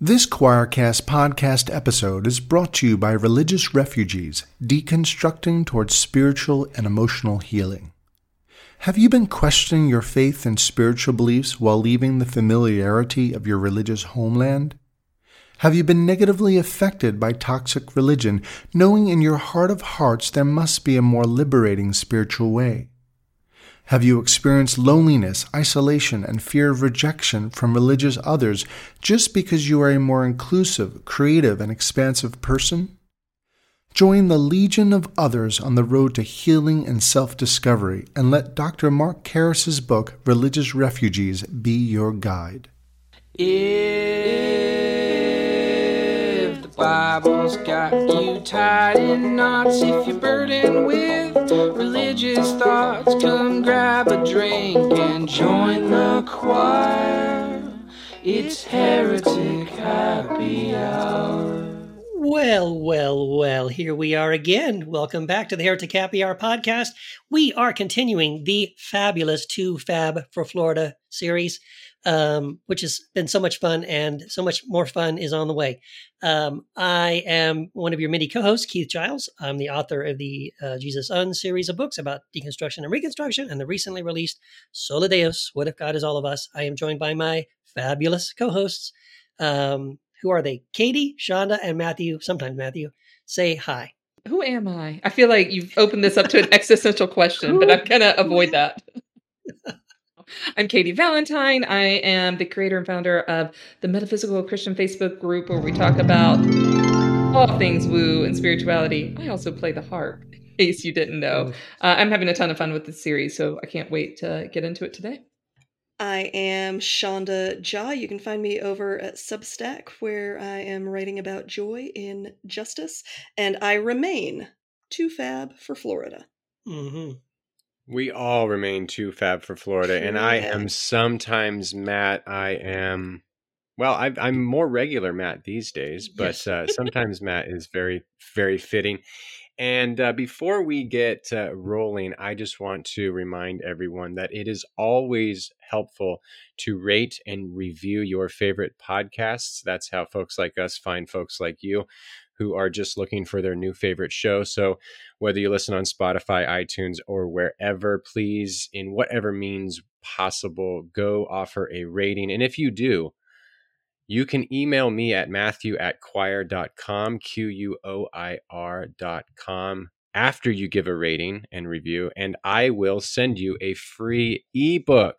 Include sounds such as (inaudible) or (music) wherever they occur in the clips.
This QuoirCast podcast episode is brought to you by Religious Refugees, deconstructing towards spiritual and emotional healing. Have you been questioning your faith and spiritual beliefs while leaving the familiarity of your religious homeland? Have you been negatively affected by toxic religion, knowing in your heart of hearts there must be a more liberating spiritual way? Have you experienced loneliness, isolation, and fear of rejection from religious others just because you are a more inclusive, creative, and expansive person? Join the legion of others on the road to healing and self discovery and let Dr. Mark Karris's book, Religious Refugees, be your guide. The Bible's got you tied in knots, if you're burdened with religious thoughts, come grab a drink and join the choir. It's Heretic Happy Hour. Well, well, well, here we are again. Welcome back to the Heretic Happy Hour podcast. We are continuing the fabulous Too Fab for Florida series, um, which has been so much fun and so much more fun is on the way. Um, I am one of your many co hosts, Keith Giles. I'm the author of the uh, Jesus Un series of books about deconstruction and reconstruction and the recently released Sola Deus, What If God Is All of Us. I am joined by my fabulous co hosts. Um, who are they? Katie, Shonda, and Matthew. Sometimes Matthew. Say hi. Who am I? I feel like you've opened this up to an (laughs) existential question, but I'm gonna avoid that. (laughs) I'm Katie Valentine. I am the creator and founder of the Metaphysical Christian Facebook group where we talk about all things woo and spirituality. I also play the harp, in case you didn't know. Uh, I'm having a ton of fun with this series, so I can't wait to get into it today. I am Shonda Jaw. You can find me over at Substack, where I am writing about joy in justice, and I remain too fab for Florida. Mm-hmm. We all remain too fab for Florida, and I am sometimes Matt. I am, well, I, I'm more regular Matt these days, (laughs) but Yes. uh, sometimes Matt is very, very fitting. And uh, before we get uh, rolling, I just want to remind everyone that it is always helpful to rate and review your favorite podcasts. That's how folks like us find folks like you who are just looking for their new favorite show. So, whether you listen on Spotify, iTunes, or wherever, please, in whatever means possible, go offer a rating. And if you do, you can email me at matthew at quoir.com, Q U O I R.com, after you give a rating and review, and I will send you a free ebook.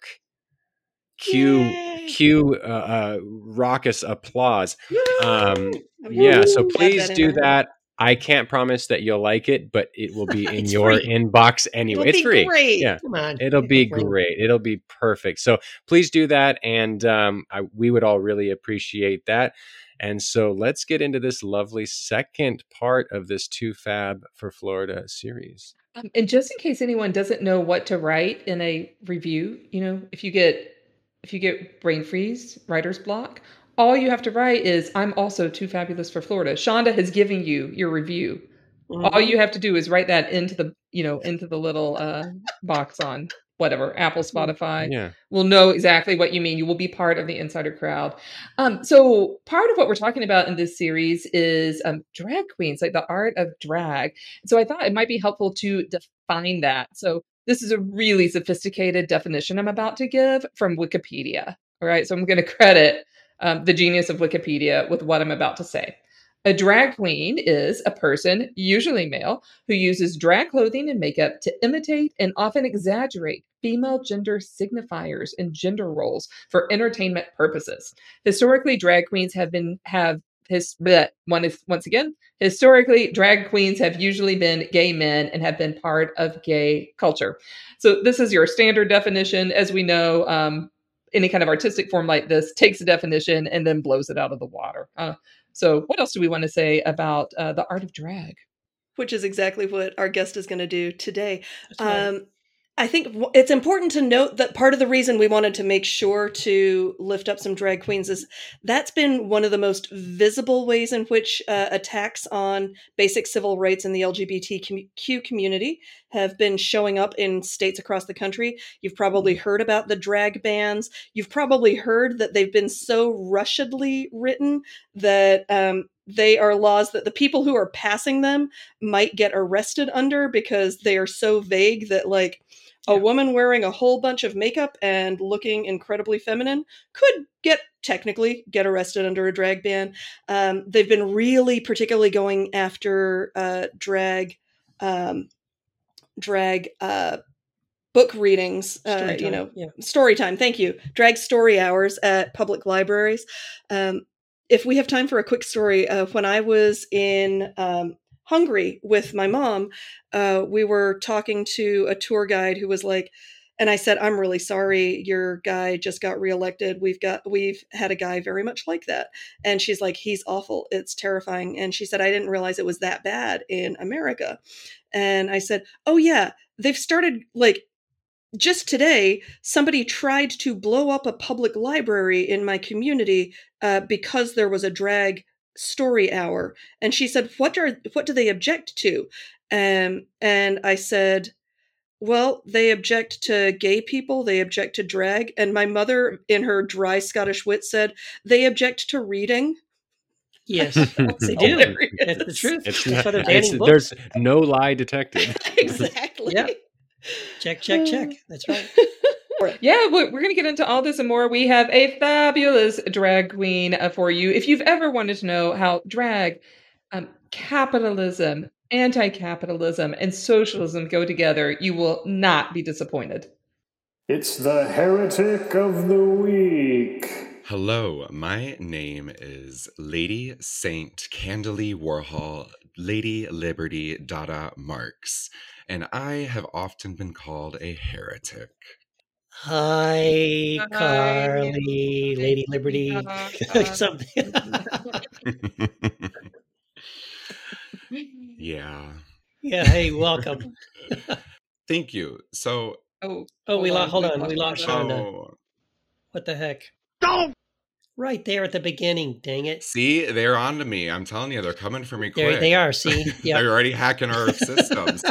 Cue, Yay! cue uh, uh, raucous applause. Um, yeah, so please that do there. that. I can't promise that you'll like it, but it will be (laughs) in your free. inbox anyway. It'll it's be free. great. Yeah. Come on. It'll be Complain. great. It'll be perfect. So please do that. And um, I, we would all really appreciate that. And so let's get into this lovely second part of this Too Fab for Florida series. Um, and just in case anyone doesn't know what to write in a review, you know, if you get if you get brain freeze, writer's block, all you have to write is "I'm also too fabulous for Florida." Shonda has given you your review. All Mhm. you have to do is write that into the you know into the little uh, box on whatever Apple, Spotify. Yeah. will know exactly what you mean. You will be part of the insider crowd. Um, so part of what we're talking about in this series is um, drag queens, like the art of drag. So I thought it might be helpful to define that. So this is a really sophisticated definition I'm about to give from Wikipedia. All right, so I'm going to credit um, the genius of Wikipedia with what I'm about to say. A drag queen is a person, usually male, who uses drag clothing and makeup to imitate and often exaggerate female gender signifiers and gender roles for entertainment purposes. Historically, drag queens have been have his bleh, one is once again historically drag queens have usually been gay men and have been part of gay culture. So this is your standard definition, as we know. Um, any kind of artistic form like this takes a definition and then blows it out of the water. Uh, so, what else do we want to say about uh, the art of drag? Which is exactly what our guest is going to do today. Right. Um, I think it's important to note that part of the reason we wanted to make sure to lift up some drag queens is that's been one of the most visible ways in which uh, attacks on basic civil rights in the LGBTQ community have been showing up in states across the country. You've probably heard about the drag bans. You've probably heard that they've been so rushedly written that um, they are laws that the people who are passing them might get arrested under because they are so vague that, like, a woman wearing a whole bunch of makeup and looking incredibly feminine could get technically get arrested under a drag ban. Um, they've been really particularly going after uh, drag um, drag uh, book readings. Uh, Story you know, yeah. story time. Thank you. Drag story hours at public libraries. Um, if we have time for a quick story, uh, when I was in um, Hungary with my mom, uh, we were talking to a tour guide who was like, and I said, "I'm really sorry, your guy just got reelected. We've got we've had a guy very much like that." And she's like, "He's awful. It's terrifying." And she said, "I didn't realize it was that bad in America." And I said, "Oh yeah, they've started like just today, somebody tried to blow up a public library in my community uh, because there was a drag story hour, and she said, "What are what do they object to?" Um, and I said, "Well, they object to gay people. They object to drag." And my mother, in her dry Scottish wit, said, "They object to reading." Yes, They they do. Hilarious. That's the truth. It's That's not, why they're it's- there's no lie detected. (laughs) exactly. Yeah. Check, check, check. That's right. (laughs) Yeah, we're, we're going to get into all this and more. We have a fabulous drag queen uh, for you. If you've ever wanted to know how drag, um, capitalism, anti capitalism, and socialism go together, you will not be disappointed. It's the heretic of the week. Hello, my name is Lady Saint Candely Warhol, Lady Liberty Dada Marx, and I have often been called a heretic. Hi, Hi, Karley, Lady Liberty, Uh, (laughs) something. (laughs) yeah. yeah. Hey, welcome. (laughs) Thank you. So, oh, Oh, we lost. Hold on. We lost lost Shonda. Shonda. oh, What the heck? Right there at the beginning. Dang it. see, they're on to me. I'm telling you, they're coming for me There quick. they are. See. Yeah. They're already hacking our systems.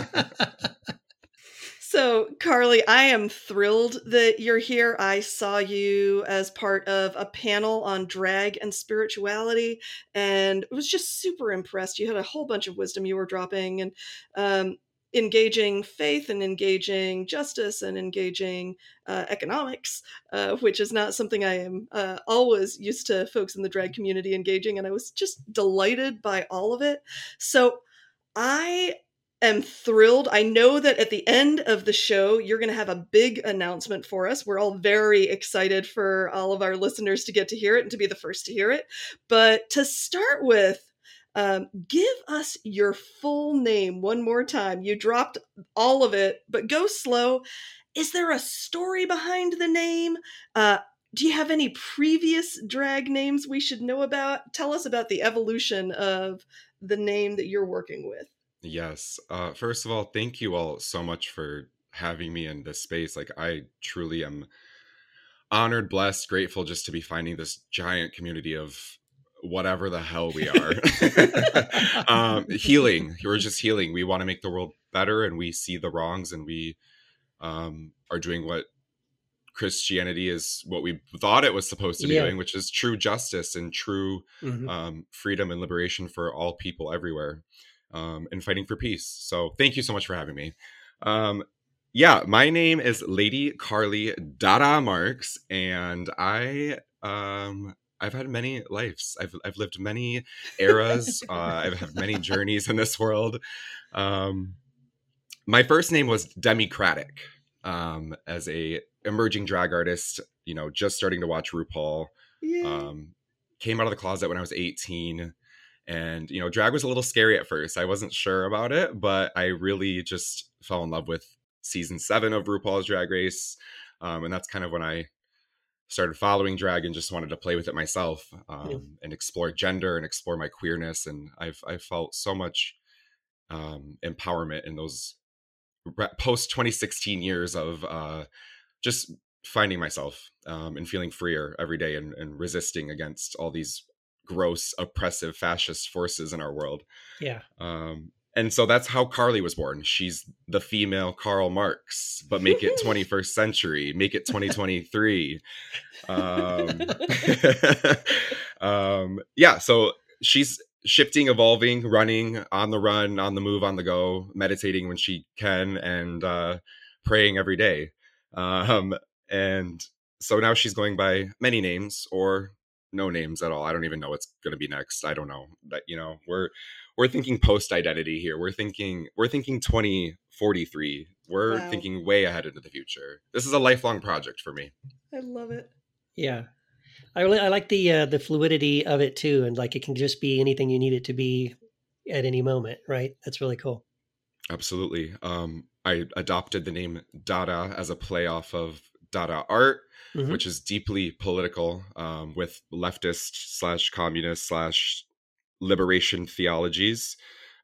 So, Karley, I am thrilled that you're here. I saw you as part of a panel on drag and spirituality and was just super impressed. You had a whole bunch of wisdom you were dropping and um, engaging faith and engaging justice and engaging uh, economics, uh, which is not something I am uh, always used to folks in the drag community engaging. And I was just delighted by all of it. So, I am thrilled. I know that at the end of the show, you're going to have a big announcement for us. We're all very excited for all of our listeners to get to hear it and to be the first to hear it. But to start with, um, give us your full name one more time. You dropped all of it, but go slow. Is there a story behind the name? Uh, do you have any previous drag names we should know about? Tell us about the evolution of the name that you're working with. Yes. Uh, first of all, thank you all so much for having me in this space. Like, I truly am honored, blessed, grateful just to be finding this giant community of whatever the hell we are. (laughs) um, healing. We're (laughs) just healing. We want to make the world better, and we see the wrongs, and we um, are doing what Christianity is what we thought it was supposed to be Yeah. doing, which is true justice and true Mhm. um, freedom and liberation for all people everywhere um, and fighting for peace. So thank you so much for having me. Um, yeah, my name is Lady Karley Dada Marx, and I um, I've had many lives. I've I've lived many (laughs) eras. uh, I've had many journeys in this world. Um, my first name was Democratic. Um, as a emerging drag artist, you know, just starting to watch RuPaul um, came out of the closet when I was 18. And, you know, drag was a little scary at first. I wasn't sure about it, but I really just fell in love with season seven of RuPaul's Drag Race. Um, and that's kind of when I started following drag and just wanted to play with it myself um, and explore gender and explore my queerness. And I've, I felt so much um, empowerment in those post 2016 years of uh, just finding myself um, and feeling freer every day and, and resisting against all these gross, oppressive, fascist forces in our world. Yeah. Um, and so that's how Karley was born. She's the female Karl Marx, but make it (laughs) 21st century, make it 2023. um, (laughs) um, yeah, so she's shifting, evolving, running, on the run, on the move, on the go, meditating when she can, and uh, praying every day. Um, and so now she's going by many names or no names at all. I don't even know what's going to be next. I don't know. But you know, we're we're thinking post identity here. We're thinking we're thinking 2043. We're Wow. thinking way ahead into the future. This is a lifelong project for me. I love it. Yeah. I really I like the uh, the fluidity of it too, and like it can just be anything you need it to be at any moment, right? That's really cool. Absolutely. Um, I adopted the name Dada as a play off of Dada art, Mhm. which is deeply political um, with leftist slash communist slash liberation theologies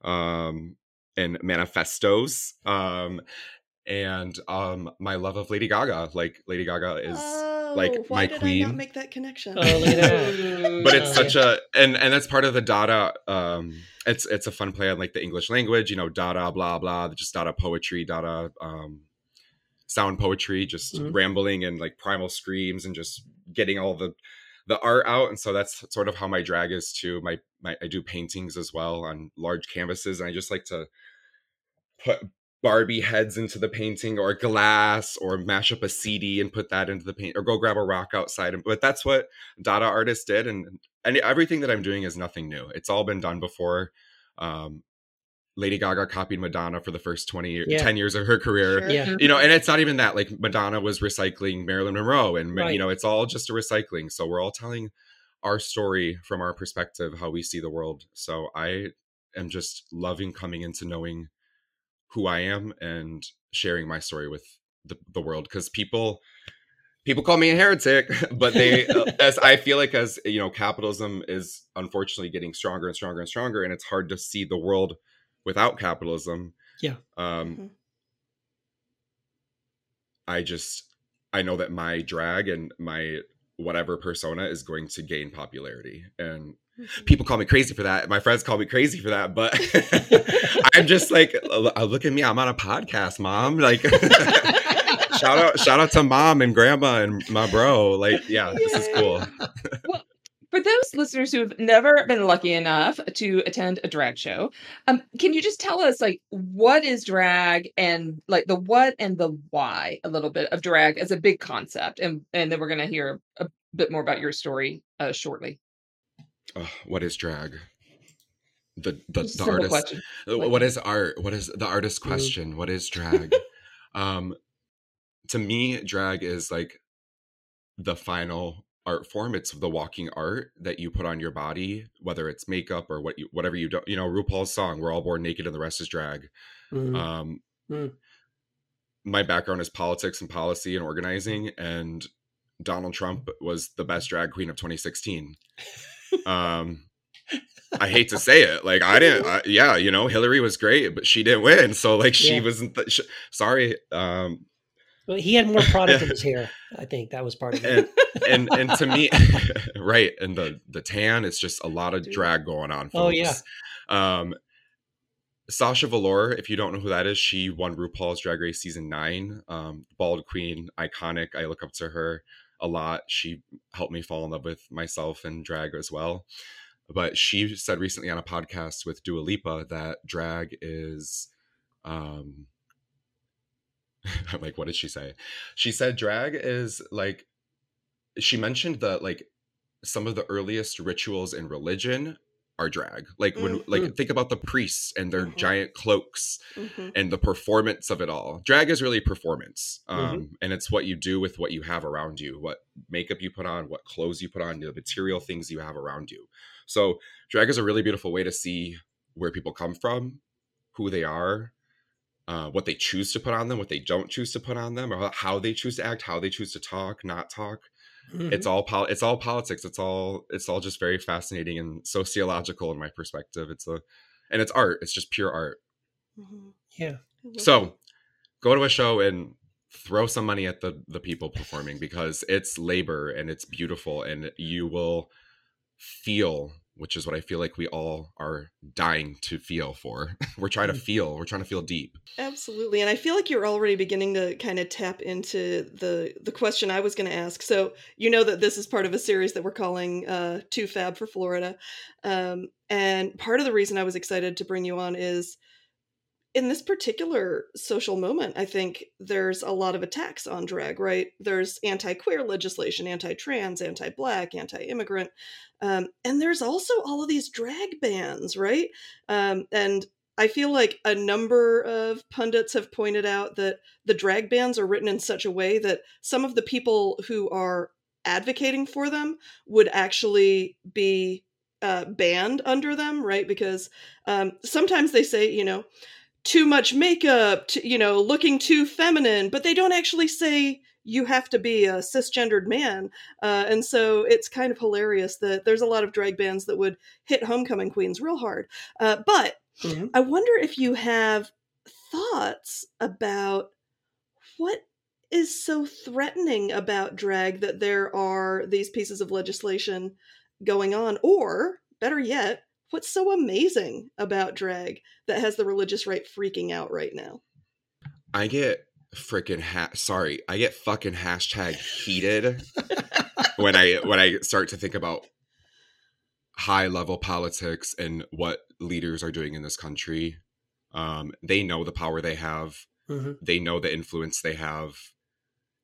um, and manifestos. Um, and um, my love of Lady Gaga. Like Lady Gaga is oh, like why my did I queen. not make that connection? Oh, look at that. (laughs) but it's Oh, such a and and that's part of the dada um it's it's a fun play on like the english language you know dada blah blah just dada poetry dada um sound poetry just Mhm. rambling and like primal screams and just getting all the the art out. And so that's sort of how my drag is too. My, my i do paintings as well on large canvases and i just like to put barbie heads into the painting or glass or mash up a cd and put that into the paint or go grab a rock outside and but that's what dada artists did and and everything that i'm doing is nothing new. It's all been done before um lady gaga copied madonna for the first 20 years Yeah. 10 years of her career Sure. Yeah. Mm-hmm. you know and it's not even that like madonna was recycling marilyn monroe and Right. you know it's all just a recycling so we're all telling our story from our perspective how we see the world so i am just loving coming into knowing who i am and sharing my story with the, the world because people people call me a heretic (laughs) but they uh, (laughs) as i feel like as you know capitalism is unfortunately getting stronger and stronger and stronger and it's hard to see the world without capitalism Yeah. um Mhm. I just I know that my drag and my whatever persona is going to gain popularity. And Mhm. people call me crazy for that. My friends call me crazy for that but (laughs) i'm just like uh, look at me. I'm on a podcast mom. Like (laughs) shout out shout out to mom and grandma and my bro. Like yeah this is cool For those listeners who have never been lucky enough to attend a drag show, um, can you just tell us like what is drag and like the what and the why a little bit of drag as a big concept, and and then we're gonna hear a bit more about your story uh, shortly. What is drag the the, the artist question. Uh, what is art what is the artist Mm. question what is drag (laughs) um to me drag is like the final art form it's the walking art that you put on your body whether it's makeup or what you whatever you don't you know rupaul's song we're all born naked and the rest is drag Mhm. um Mm. my background is politics and policy and organizing and donald trump was the best drag queen of 2016 (laughs) um I hate to say it, like I didn't. I, yeah, you know, Hillary was great, but she didn't win. So like she Yeah. wasn't. The, sh- sorry. Um, Well, he had more product in (laughs) his hair. I think that was part of it. and and and to me, (laughs) (laughs) right, and the the tan, it's just a lot of drag going on. Folks. Oh, yeah. Um, Sasha Velour, if you don't know who that is, she won RuPaul's Drag Race season nine. Um, bald queen, iconic. I look up to her a lot. She helped me fall in love with myself and drag as well. But she said recently on a podcast with Dua Lipa that drag is, um, (laughs) I'm like, what did she say? She said drag is like, she mentioned that like some of the earliest rituals in religion are drag. Like when, Mm. like think about the priests and their Mhm. giant cloaks Mhm. and the performance of it all. Drag is really performance. Um, Mm-hmm. and it's what you do with what you have around you, what makeup you put on, what clothes you put on, the material things you have around you. So drag is a really beautiful way to see where people come from, who they are, uh, what they choose to put on them, what they don't choose to put on them, or how they choose to act, how they choose to talk, not talk it's Mhm. all pol- it's all politics it's all it's all just very fascinating and sociological in my perspective it's a and it's art it's just pure art Mhm. yeah. So go to a show and throw some money at the the people performing because it's labor and it's beautiful and you will feel which is what I feel like we all are dying to feel for. (laughs) we're trying to feel, we're trying to feel deep. Absolutely. And I feel like you're already beginning to kind of tap into the the question I was going to ask. So, you know that this is part of a series that we're calling uh Too Fab for Florida. Um and part of the reason I was excited to bring you on is in this particular social moment, I think there's a lot of attacks on drag, right? There's anti queer legislation, anti trans, anti black, anti immigrant. Um, and there's also all of these drag bans, right? Um, and I feel like a number of pundits have pointed out that the drag bans are written in such a way that some of the people who are advocating for them would actually be uh, banned under them, right? Because um, sometimes they say, you know, too much makeup, to, you know, looking too feminine, but they don't actually say you have to be a cisgendered man. Uh, and so it's kind of hilarious that there's a lot of drag bands that would hit homecoming queens real hard. Uh, but mm-hmm. I wonder if you have thoughts about what is so threatening about drag that there are these pieces of legislation going on, or better yet, what's so amazing about drag that has the religious right freaking out right now? I get freaking ha- sorry, I get fucking hashtag heated when I when I start to think about high level politics and what leaders are doing in this country. Um, they know the power they have. Mm-hmm. They know the influence they have,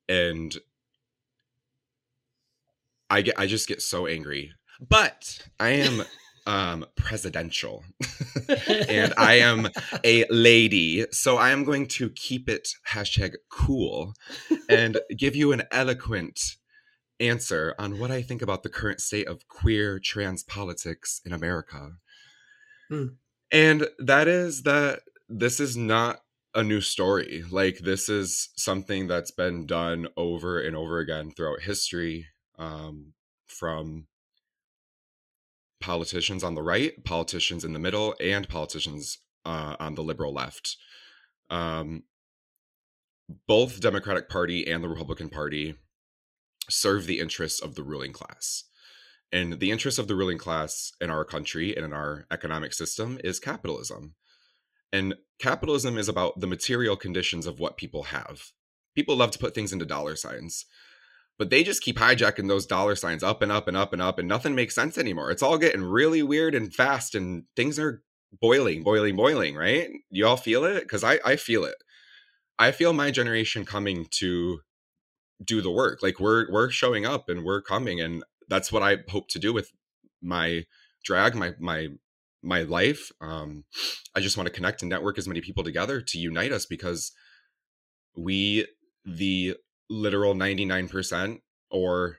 and I get I just get so angry. But I am um presidential. (laughs) And i am a lady so i am going to keep it hashtag cool and give you an eloquent answer on what i think about the current state of queer trans politics in america. Hmm. and that is that this is not a new story. Like this is something that's been done over and over again throughout history um, from politicians on the right, politicians in the middle, and politicians uh, on the liberal left. Um, both Democratic Party and the Republican Party serve the interests of the ruling class. And the interest of the ruling class in our country and in our economic system is capitalism. And capitalism is about the material conditions of what people have. People love to put things into dollar signs but they just keep hijacking those dollar signs up and up and up and up and nothing makes sense anymore. It's all getting really weird and fast and things are boiling boiling boiling right? You all feel it? Because I, I feel it. I feel my generation coming to do the work. Like we're we're showing up and we're coming and that's what i hope to do with my drag my my my life. Um i just want to connect and network as many people together to unite us because we the literal 99% or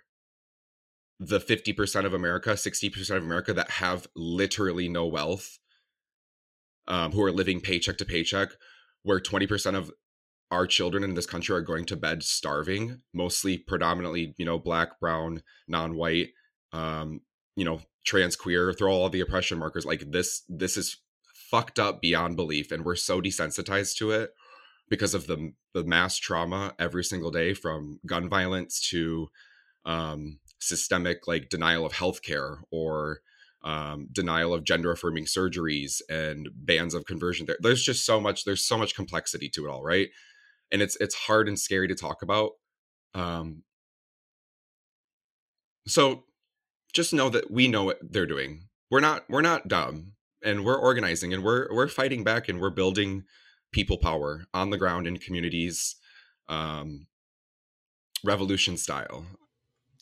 the 50% of America, 60% of America that have literally no wealth, um, who are living paycheck to paycheck, where 20% of our children in this country are going to bed starving, mostly predominantly, you know, black, brown, non-white, um, you know, trans, queer, throw all the oppression markers. Like this, this is fucked up beyond belief. And we're so desensitized to it because of the the mass trauma every single day from gun violence to um, systemic like denial of healthcare or um, denial of gender affirming surgeries and bans of conversion. There, there's just so much. There's so much complexity to it all, right? And it's it's hard and scary to talk about. Um, so just know that we know what they're doing. We're not we're not dumb, and we're organizing, and we're we're fighting back, and we're building people power on the ground in communities, um, revolution style.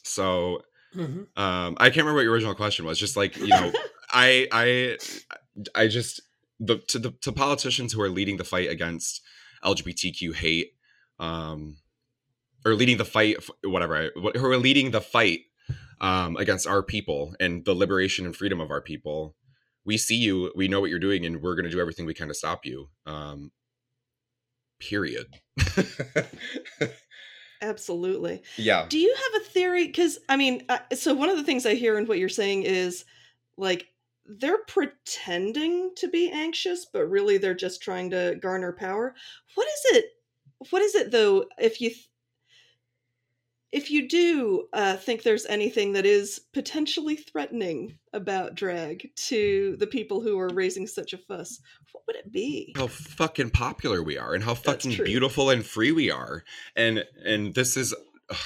So mm-hmm. um, I can't remember what your original question was. Just like you know, (laughs) I I I just the to the to politicians who are leading the fight against LGBTQ hate, um, or leading the fight, whatever, who are leading the fight um, against our people and the liberation and freedom of our people. We see you, we know what you're doing, and we're going to do everything we can to stop you. Um, period. (laughs) Absolutely. Yeah. Do you have a theory? Because, I mean, uh, so one of the things I hear in what you're saying is like they're pretending to be anxious, but really they're just trying to garner power. What is it what is it though? If you if you do uh, think there's anything that is potentially threatening about drag to the people who are raising such a fuss, what would it be? how fucking popular we are and how fucking beautiful and free we are and and this is ugh.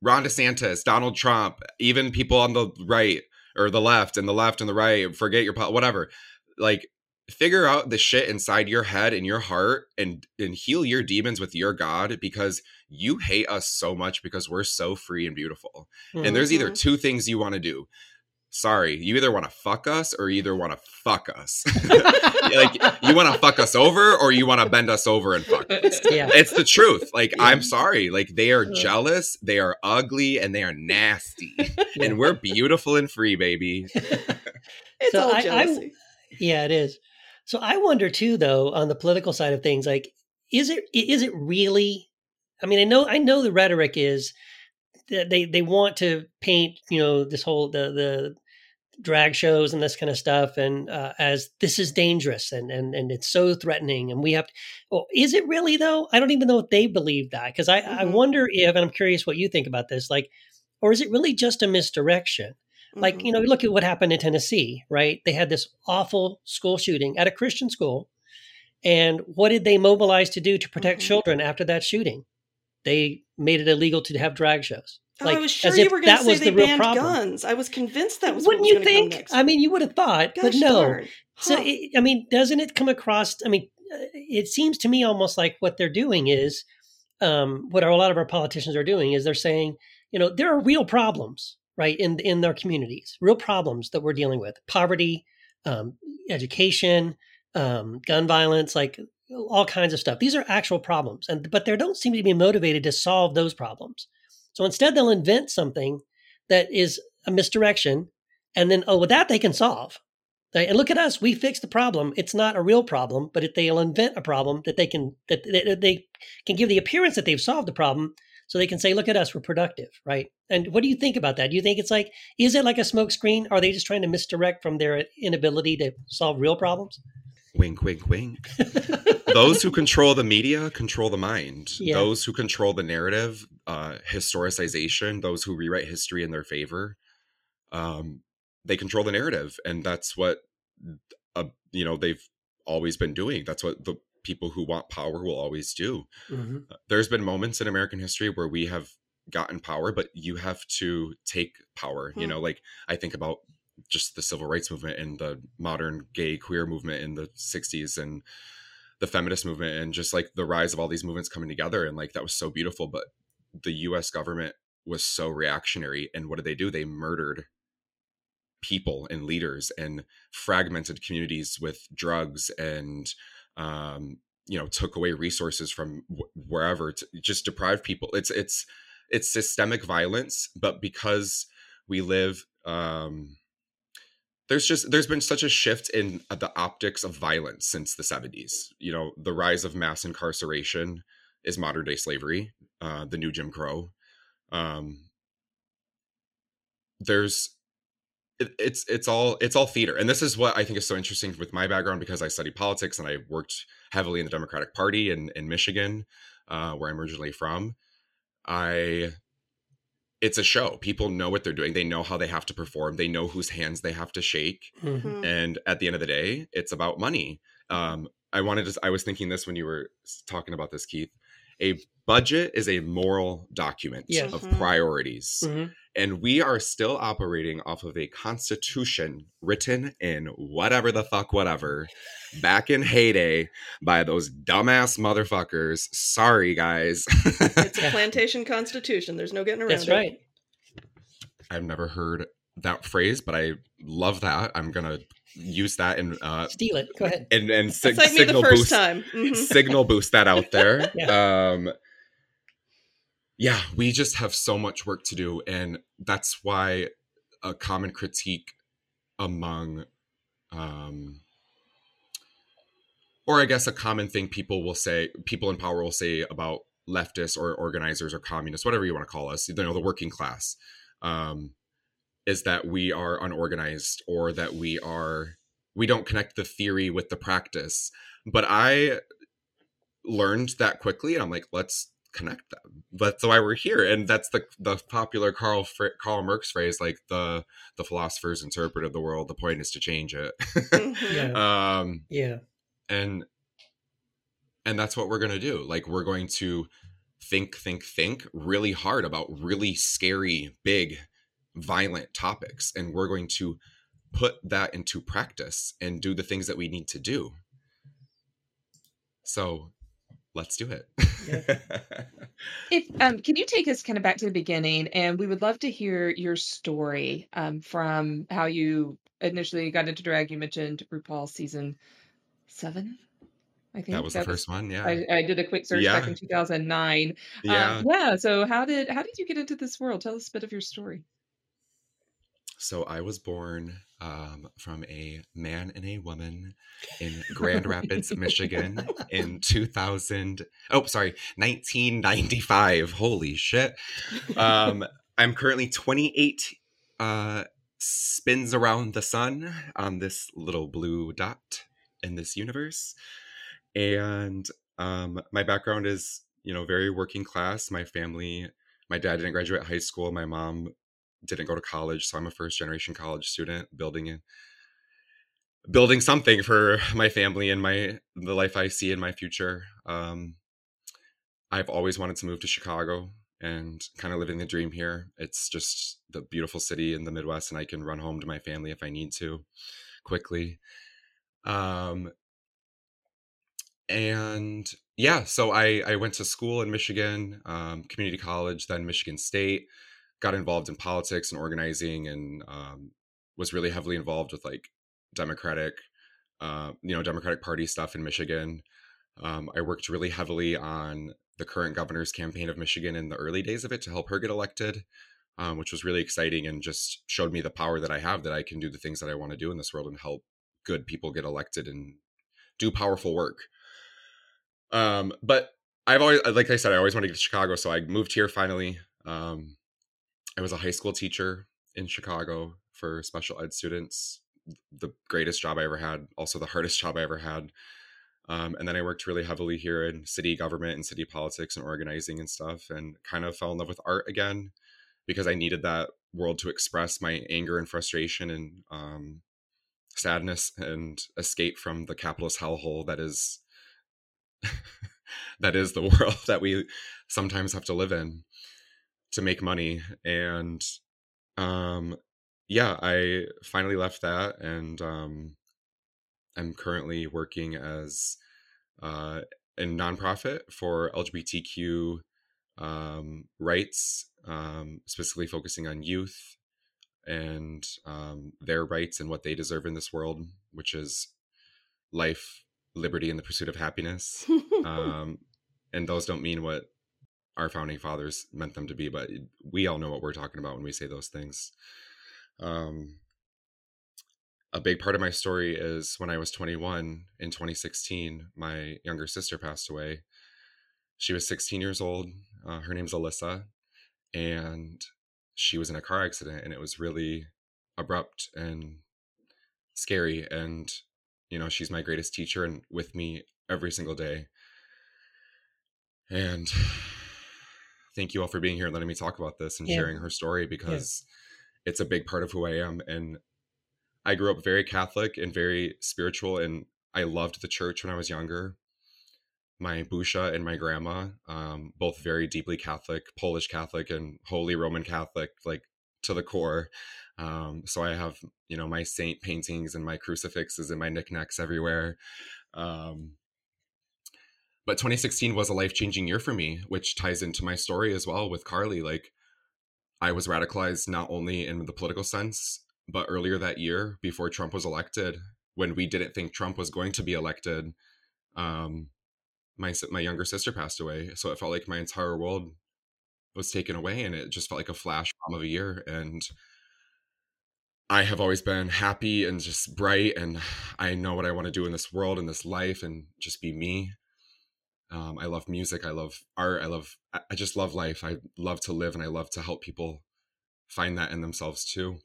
ron desantis donald trump even people on the right or the left and the left and the right forget your pol- whatever like figure out the shit inside your head and your heart and and heal your demons with your god because you hate us so much because we're so free and beautiful and there's either Mhm. two things you want to do sorry you either want to fuck us or you either want to fuck us (laughs) like (laughs) you want to fuck us over or you want to bend us over and fuck (laughs) us yeah. it's the truth like Yeah. i'm sorry like they are jealous they are ugly and they are nasty and we're beautiful and free baby It's So all I- I- jealousy. Yeah, it is. So I wonder too, though, on the political side of things, like, is it is it really? I mean, I know I know the rhetoric is that they they want to paint, you know, this whole the the drag shows and this kind of stuff, and uh, as this is dangerous and and and it's so threatening, and we have. To, well, is it really though? I don't even know if they believe that because I I Mhm. wonder if, and I'm curious what you think about this, like, or is it really just a misdirection? Like, Mhm. you know, look at what happened in Tennessee, right? They had this awful school shooting at a Christian school. And what did they mobilize to do to protect Mhm. children after that shooting? They made it illegal to have drag shows. Oh, I was sure as you were going to say was they the real banned problem. guns. I was convinced that was Wouldn't was you think? I mean, you would have thought, Gosh but no. darn. So, it, I mean, doesn't it come across? I mean, uh, it seems to me almost like what they're doing is um, what a lot of our politicians are doing is they're saying, you know, there are real problems, right, in in their communities, real problems that we're dealing with: poverty, um, education, um, gun violence, like all kinds of stuff. These are actual problems, and but they don't seem to be motivated to solve those problems. So instead, they'll invent something that is a misdirection, and then oh, with that they can solve. Right? And look at us, we fixed the problem. It's not a real problem, but it, they'll invent a problem that they can that they can give the appearance that they've solved the problem, so they can say, "Look at us, we're productive." Right? And what do you think about that? Do you think it's like, is it like a smokescreen? Are they just trying to misdirect from their inability to solve real problems? wink wink wink those who control the media control the mind (laughs) Yeah. those who control the narrative uh historicization those who rewrite history in their favor um they control the narrative and that's what uh, you know they've always been doing that's what the people who want power will always do Mm-hmm. there's been moments in american history where we have gotten power but you have to take power you Hmm. know like i think about just the civil rights movement and the modern gay queer movement in the 60s and the feminist movement and just like the rise of all these movements coming together and like that was so beautiful but the US government was so reactionary and what did they do they murdered people and leaders and fragmented communities with drugs and um you know took away resources from wh- wherever to just deprive people. It's it's it's systemic violence but because we live um there's just there's been such a shift in uh, the optics of violence since the 70s you know the rise of mass incarceration is modern day slavery uh the new jim crow um there's it, it's it's all it's all theater. And this is what i think is so interesting with my background because i studied politics and i worked heavily in the democratic party in in michigan uh where i'm originally from. I it's a show. People know what they're doing. They know how they have to perform. They know whose hands they have to shake. Mm-hmm. Mhm. and at the end of the day it's about money. Um i wanted to i was thinking this when you were talking about this keith a budget is a moral document Yes. of Mhm. priorities Mhm. and we are still operating off of a constitution written in whatever the fuck whatever back in heyday by those dumbass motherfuckers sorry guys (laughs) It's a plantation constitution. There's no getting around That's it. right. i've never heard that phrase but i love that i'm gonna use that and uh Steal it. Go ahead. and and sig- Cite me the signal first boost time. Mhm. signal boost that out (laughs) there. Yeah. Um yeah, we just have so much work to do and that's why a common critique among um or I guess a common thing people will say people in power will say about leftists or organizers or communists, whatever you want to call us, you know, the working class, um, is that we are unorganized or that we are we don't connect the theory with the practice. But I learned that quickly and i'm like let's connect them that's why we're here and that's the the popular carl Fr- karl marx phrase like the the philosopher's interpret of the world the point is to change it Mhm. Yeah. (laughs) um Yeah. and and that's what we're going to do like we're going to think think think really hard about really scary big violent topics and we're going to put that into practice and do the things that we need to do so let's do it (laughs) If um, can you take us kind of back to the beginning, and we would love to hear your story um, from how you initially got into drag. You mentioned RuPaul season seven, I think that was the first one yeah I, I did a quick search back in 2009. yeah Um, yeah. So how did how did you get into this world? Tell us a bit of your story. So I was born um, from a man and a woman in Grand Rapids, Michigan in (laughs) 2000. Oh, sorry, 1995. Holy shit. Um, I'm currently 28 uh, spins around the sun on this little blue dot in this universe. And um, my background is, you know, very working class. My family, my dad didn't graduate high school. My mom didn't go to college, so I'm a first generation college student building building something for my family and my the life I see in my future. Um, I've always wanted to move to Chicago and kind of living the dream here. It's just the beautiful city in the Midwest, and I can run home to my family if I need to quickly. Um, and yeah, so I I went to school in Michigan, um, community college, then Michigan State. Got involved in politics and organizing, and um, was really heavily involved with like Democratic, uh, you know, Democratic Party stuff in Michigan. Um, I worked really heavily on the current governor's campaign of Michigan in the early days of it to help her get elected, um, which was really exciting and just showed me the power that I have that I can do the things that I want to do in this world and help good people get elected and do powerful work. Um, but I've always, like I said, I always wanted to get to Chicago, so I moved here finally. Um, I was a high school teacher in Chicago for special ed students. The greatest job I ever had, also the (laughs) hardest job I ever had. Um, and then I worked really heavily here in city government and city politics and organizing and stuff, and kind of fell in love with art again because I needed that world to express my anger and frustration and um, sadness and escape from the capitalist hellhole that is (laughs) that is the (laughs) world that we sometimes have to live in to make money and um yeah i finally left that and um i'm currently working as uh a nonprofit for lgbtq um rights um specifically focusing on youth and um their rights and what they deserve in this world which is life liberty and the pursuit of happiness (laughs) um and those don't mean what our founding fathers meant them to be, but we all know what we're talking about when we say those things. Um, a big part of my story is when I was 21 in 2016, my younger sister passed away. She was 16 years old. Uh, her name's Alyssa, and she was in a car accident, and it was really abrupt and scary. And you know, she's my greatest teacher, and with me every single day. And thank you all for being here and letting me talk about this and Yeah. sharing her story because it's a big part of who I am. And I grew up very Catholic and very spiritual, and I loved the church when I was younger. My Busha and my grandma, um, both very deeply Catholic, Polish Catholic, and Holy Roman Catholic, like to the core. Um, so I have, you know, my saint paintings and my crucifixes and my knickknacks everywhere. Um, but 2016 was a life changing year for me, which ties into my story as well with Karley. Like, I was radicalized not only in the political sense, but earlier that year, before Trump was elected, when we didn't think Trump was going to be elected, um, my my younger sister passed away. So it felt like my entire world was taken away, and it just felt like a flash bomb of a year. And I have always been happy and just bright, and I know what I want to do in this world, and this life, and just be me. Um, I love music. I love art. I love. I just love life. I love to live, and I love to help people find that in themselves too.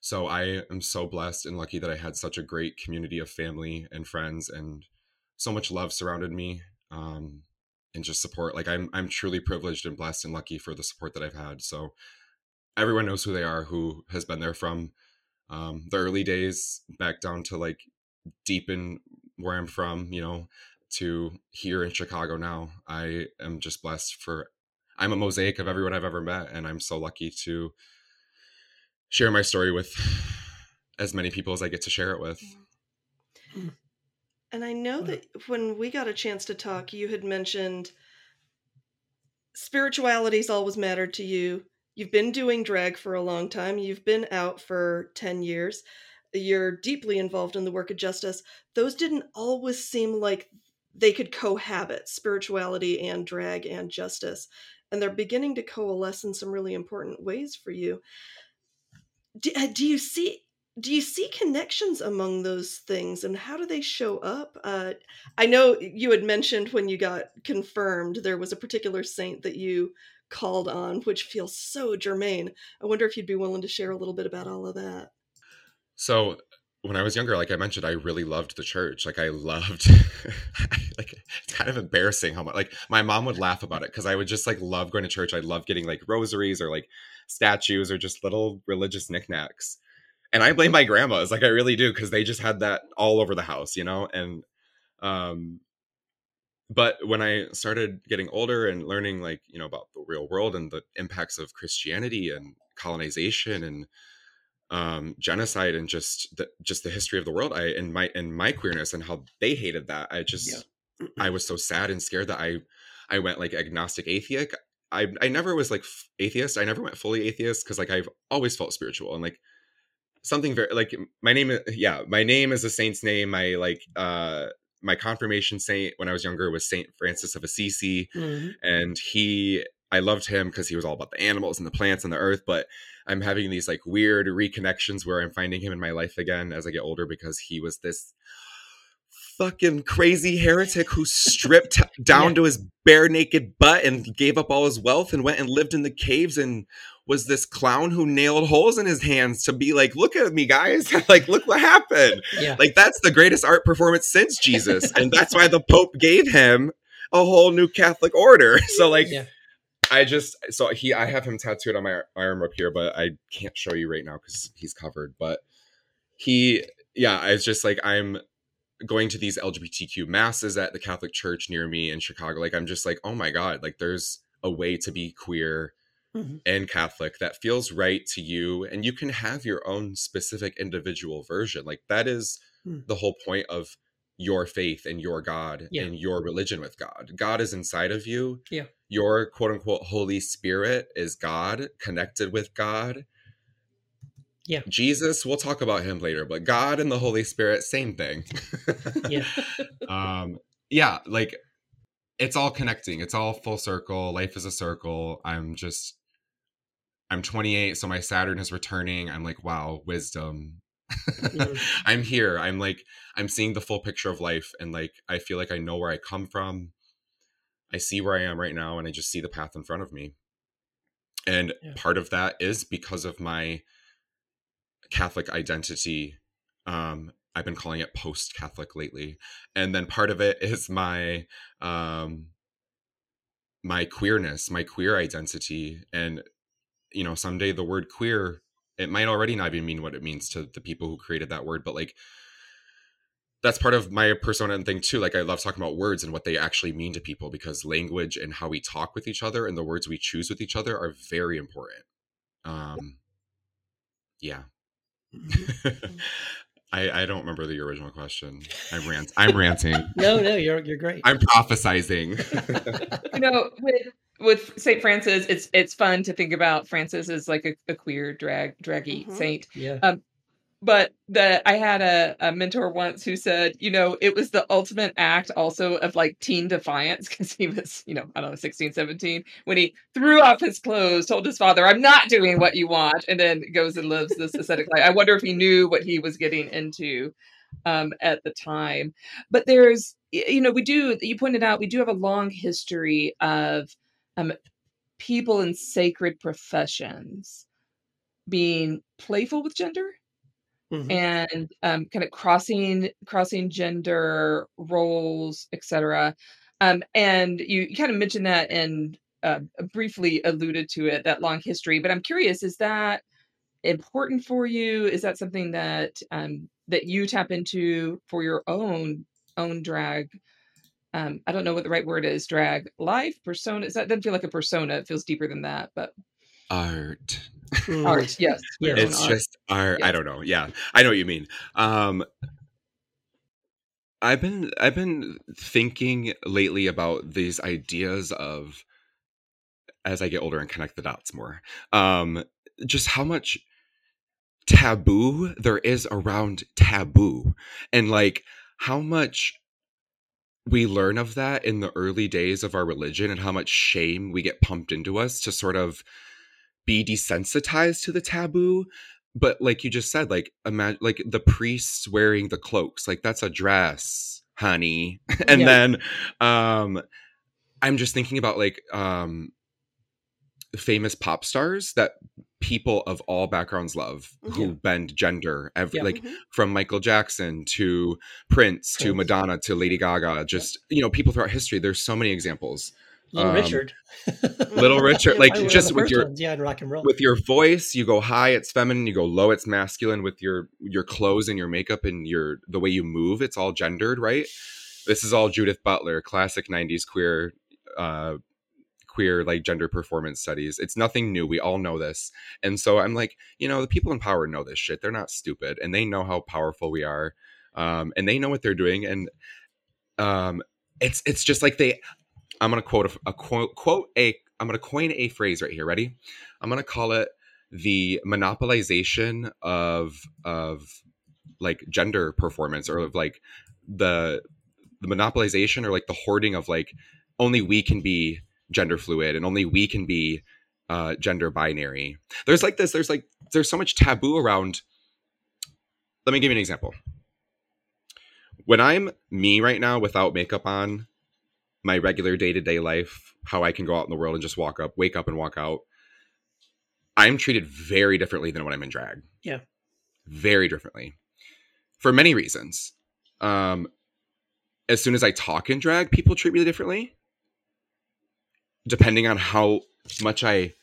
So I am so blessed and lucky that I had such a great community of family and friends, and so much love surrounded me. um, and just support. Like I'm I'm truly privileged and blessed and lucky for the support that I've had. So everyone knows who they are, who has been there from um, the early days back down to like deep in where I'm from, you know, to here in Chicago now. I am just blessed for I'm a mosaic of everyone I've ever met and I'm so lucky to share my story with as many people as I get to share it with. Hmm. And I know that when we got a chance to talk, you had mentioned spirituality's always mattered to you. You've been doing drag for a long time. You've been out for 10 years. You're deeply involved in the work of justice. Those didn't always seem like they could cohabit spirituality and drag and justice. And they're beginning to coalesce in some really important ways for you. Do, uh, do you see do you see connections among those things and how do they show up uh, i know you had mentioned when you got confirmed there was a particular saint that you called on which feels so germane i wonder if you'd be willing to share a little bit about all of that So when I was younger, like I mentioned, I really loved the church. Like I loved, (laughs) like it's kind of embarrassing how much. Like my mom would laugh about it because I would just like love going to church. I love getting like rosaries or like statues or just little religious knickknacks. And I blame my grandmas, like I really do, because they just had that all over the house, you know. And um, but when I started getting older and learning, like you know, about the real world and the impacts of Christianity and colonization and um genocide and just the just the history of the world. I and my and my queerness and how they hated that. I just i was so sad and scared that i i went like agnostic atheist. I i never was like f- atheist. I never went fully atheist because like i've always felt spiritual and like something very like my name is yeah my name is a saint's name. My like uh my confirmation saint when i was younger was saint francis of assisi Mhm. and he i loved him because he was all about the animals and the plants and the earth but i'm having these like weird reconnections where i'm finding him in my life again as i get older because he was this fucking crazy heretic who stripped (laughs) down Yeah. to his bare naked butt and gave up all his wealth and went and lived in the caves and was this clown who nailed holes in his hands to be like look at me guys (laughs) like look what happened Yeah. like that's the greatest art performance since jesus and that's why the pope gave him a whole new catholic order (laughs) so like Yeah. I just so he i have him tattooed on my arm up here but i can't show you right now because he's covered but he yeah it's just like i'm going to these lgbtq masses at the catholic church near me in chicago like i'm just like oh my god like there's a way to be queer Mhm. and catholic that feels right to you and you can have your own specific individual version like that is Hmm. the whole point of your faith and your god Yeah. and your religion with god god is inside of you Yeah. your quote unquote holy spirit is god connected with god Yeah. jesus we'll talk about him later but god and the holy spirit same thing (laughs) Yeah. um yeah like it's all connecting it's all full circle life is a circle i'm just i'm 28 so my saturn is returning i'm like wow wisdom. (laughs) i'm here. I'm like i'm seeing the full picture of life and like i feel like i know where i come from. I see where i am right now and i just see the path in front of me. And Yeah. part of that is because of my catholic identity. Um i've been calling it post catholic lately. And then part of it is my um my queerness my queer identity. And you know someday the word queer it might already not even mean what it means to the people who created that word but like that's part of my persona and thing too. Like i love talking about words and what they actually mean to people because language and how we talk with each other and the words we choose with each other are very important. Um yeah (laughs) (laughs) I, I don't remember the original question. I'm rant. I'm ranting. (laughs) No, no, you're you're great. I'm prophesizing. (laughs) you know with with saint francis it's it's fun to think about francis as like a, a queer drag draggy Mhm. saint yeah. But the i had a, a mentor once who said you know it was the ultimate act also of like teen defiance (laughs) because he was you know i don't know 16 17 when he threw off his clothes told his father i'm not doing what you want and then goes and lives this ascetic life. I wonder if he knew what he was getting into um, at the time. But there's you know we do you pointed out we do have a long history of um, people in sacred professions being playful with gender Mhm. and um, kind of crossing crossing gender roles etc Um, and you, you kind of mentioned that and uh, briefly alluded to it, that long history. But I'm curious, is that important for you? Is that something that um, that you tap into for your own own drag? Um, I don't know what the right word is. Drag life persona. That doesn't feel like a persona. It feels deeper than that. But art. Mm. art, yes, Yeah. it's art. just art. I don't know. Yeah, I know what you mean. Um, I've been I've been thinking lately about these ideas of as I get older and connect the dots more. Um, just how much taboo there is around taboo, and like how much we learn of that in the early days of our religion, and how much shame we get pumped into us to sort of be desensitized to the taboo but like you just said like imagine like the priests wearing the cloaks like that's a dress honey (laughs) and Yeah. then um i'm just thinking about like um famous pop stars that people of all backgrounds love who bend gender every Yeah. like Mhm. from michael jackson to prince, to madonna to lady gaga just you know people throughout history there's so many examples Little Um, Richard. (laughs) Little Richard, (laughs) like, Probably one of just with your- ones, yeah, in rock and roll. with your voice you go high it's feminine you go low it's masculine with your your clothes and your makeup and your the way you move it's all gendered right this is all judith butler classic 90s queer uh queer like gender performance studies it's nothing new we all know this and so i'm like you know the people in power know this shit they're not stupid and they know how powerful we are um and they know what they're doing and um it's it's just like they i'm gonna quote a, a quote quote a i'm gonna coin a phrase right here. Ready? I'm gonna call it the monopolization of of like gender performance or of like the the monopolization or like the hoarding of like only we can be gender fluid and only we can be uh gender binary. There's like this there's like there's so much taboo around let me give you an example. When i'm me right now without makeup on my regular day-to-day life how i can go out in the world and just walk up wake up and walk out i'm treated very differently than when i'm in drag. Yeah. very differently. For many reasons. Um as soon as i talk in drag people treat me differently. Depending on how much i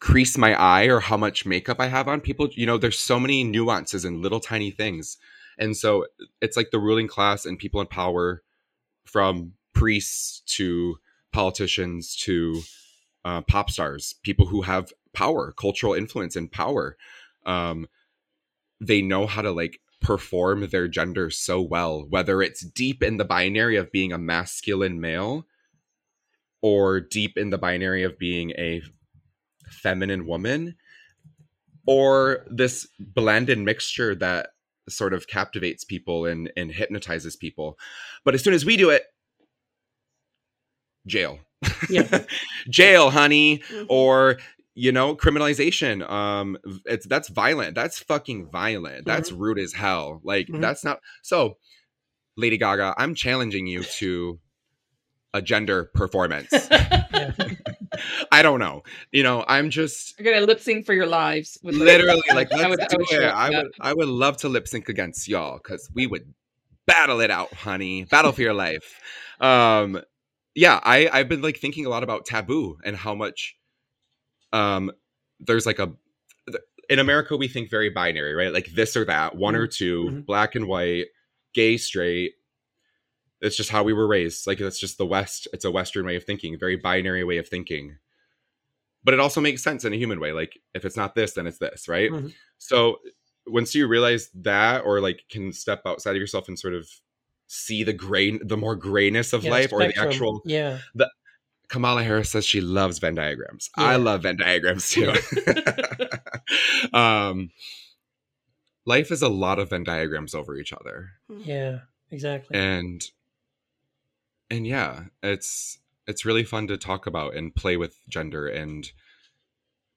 crease my eye or how much makeup i have on people you know there's so many nuances and little tiny things. And so it's like the ruling class and people in power from priests to politicians to uh, pop stars people who have power cultural influence and power. Um, they know how to like perform their gender so well whether it's deep in the binary of being a masculine male or deep in the binary of being a feminine woman or this blended mixture that sort of captivates people and and hypnotizes people. But as soon as we do it jail. Yeah. (laughs) jail honey Mhm. or you know criminalization. Um it's that's violent. That's fucking violent. That's rude as hell. Like Mhm. that's not so lady gaga i'm challenging you to a gender performance. (laughs) (laughs) I don't know. You know i'm just You're gonna lip sync for your lives. With literally like let's I would- I do would it. I would i would love to lip sync against y'all because we would battle it out honey. Battle for your life. Um yeah i i've been like thinking a lot about taboo and how much um there's like a in america we think very binary right? Like this or that one or 2 Mhm. black and white gay straight. It's just how we were raised. Like that's just the west it's a western way of thinking very binary way of thinking. But it also makes sense in a human way like if it's not this then it's this right? Mhm. so once you realize that or like can step outside of yourself and sort of see the grain the more grayness of Yeah, life or the actual Yeah. kamala harris says she loves venn diagrams Yeah. i love venn diagrams (laughs) too (laughs) um life is a lot of venn diagrams over each other Yeah. Exactly. and and yeah it's it's really fun to talk about and play with gender and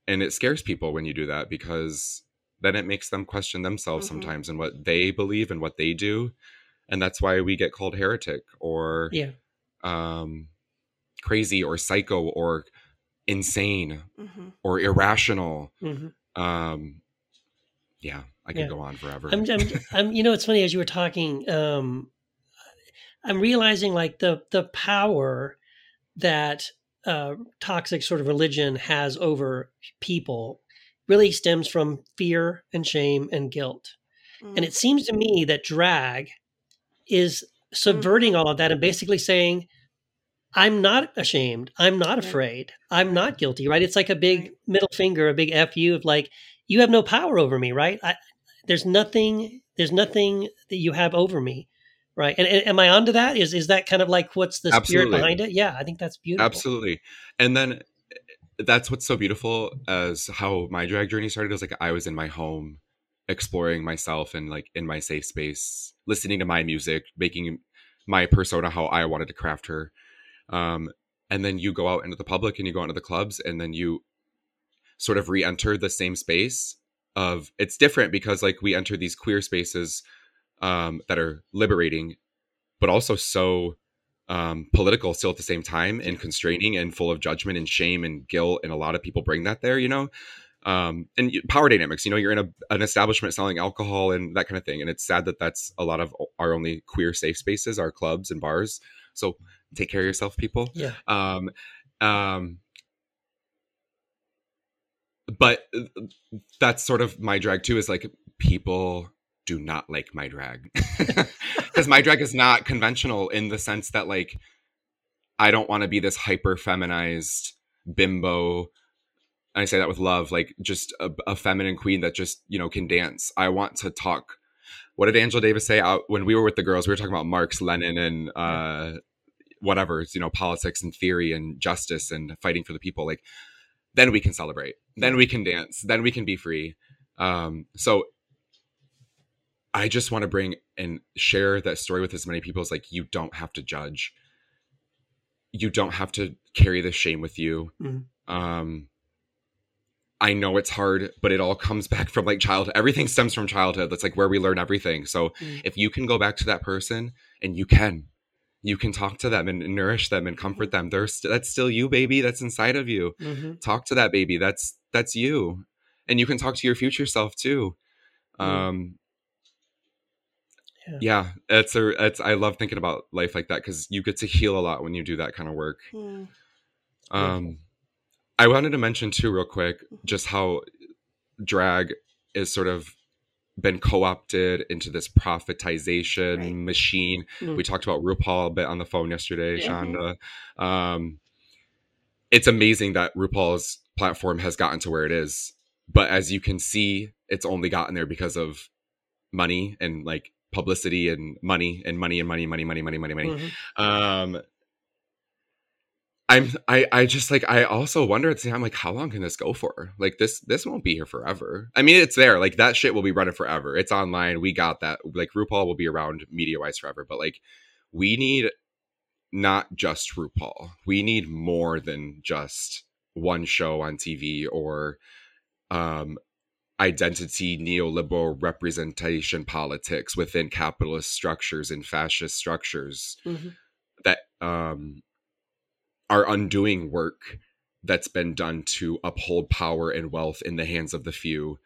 and it scares people when you do that because then it makes them question themselves Mhm. sometimes and what they believe and what they do and that's why we get called heretic or yeah. um crazy or psycho or insane Mhm. or irrational hmm um yeah i could Yeah. go on forever I'm, I'm, I'm, you know, it's funny as you were talking. Um, I'm realizing like the the power that uh, toxic sort of religion has over people really stems from fear and shame and guilt. Mm. And it seems to me that drag is subverting mm-hmm. all of that and basically saying, I'm not ashamed. I'm not afraid. I'm not guilty, right? It's like a big middle finger, a big FU of like, you have no power over me, right? I, there's nothing, there's nothing that you have over me, right? And, and am I onto that? Is is that kind of like what's the spirit behind it? Yeah, I think that's beautiful. Absolutely. And then that's what's so beautiful as how my drag journey started is like I was in my home exploring myself and like in my safe space, listening to my music, making my persona how I wanted to craft her. Um and then you go out into the public and you go into the clubs and then you sort of re-enter the same space of it's different because like we enter these queer spaces um that are liberating but also so um, political still at the same time and constraining and full of judgment and shame and guilt. And a lot of people bring that there, you know, um, and power dynamics, you know, you're in a, an establishment selling alcohol and that kind of thing. And it's sad that that's a lot of our only queer safe spaces, our clubs and bars. So take care of yourself, people. Yeah. Um, um, but uh, that's sort of my drag too is like people do not like my drag (laughs) because my drag is not conventional in the sense that like i don't want to be this hyper feminized bimbo and i say that with love like just a, a feminine queen that just you know can dance. I want to talk. What did angela davis say out when we were with the girls we were talking about marx lenin and uh whatever you know politics and theory and justice and fighting for the people like then we can celebrate. Then we can dance. Then we can be free. Um so i just want to bring and share that story with as many people as like you don't have to judge. You don't have to carry the shame with you. Mhm. um i know it's hard but it all comes (laughs) back from like childhood everything stems from childhood. That's like where we learn everything. So Mm. if you can go back to that person and you can you can talk to them and nourish them and comfort them. They're st- that's still you baby. That's inside of you. Hmm talk to that baby. That's that's you. And you can talk to your future self too. Mm. um Yeah. yeah. It's a it's i love thinking about life like that because you get to heal a lot when you do that kind of work. Mm. um i wanted to mention too real quick just how drag is sort of been co-opted into this profitization Right. machine Mm. we talked about RuPaul a bit on the phone yesterday. Shonda. Um, it's amazing that RuPaul's platform has gotten to where it is, but as you can see, it's only gotten there because of money and like publicity and money and money and money, money, money, money, money, money. Mhm. Um, I'm I I just like I also wonder at the same time like how long can this go for? Like this this won't be here forever. I mean it's there like that shit will be running forever. It's online. We got that. Like RuPaul will be around media wise forever. But like we need not just RuPaul. We need more than just one show on TV or um identity neoliberal representation politics within capitalist structures and fascist structures Mhm. that um are undoing work that's been done to uphold power and wealth in the hands of the few.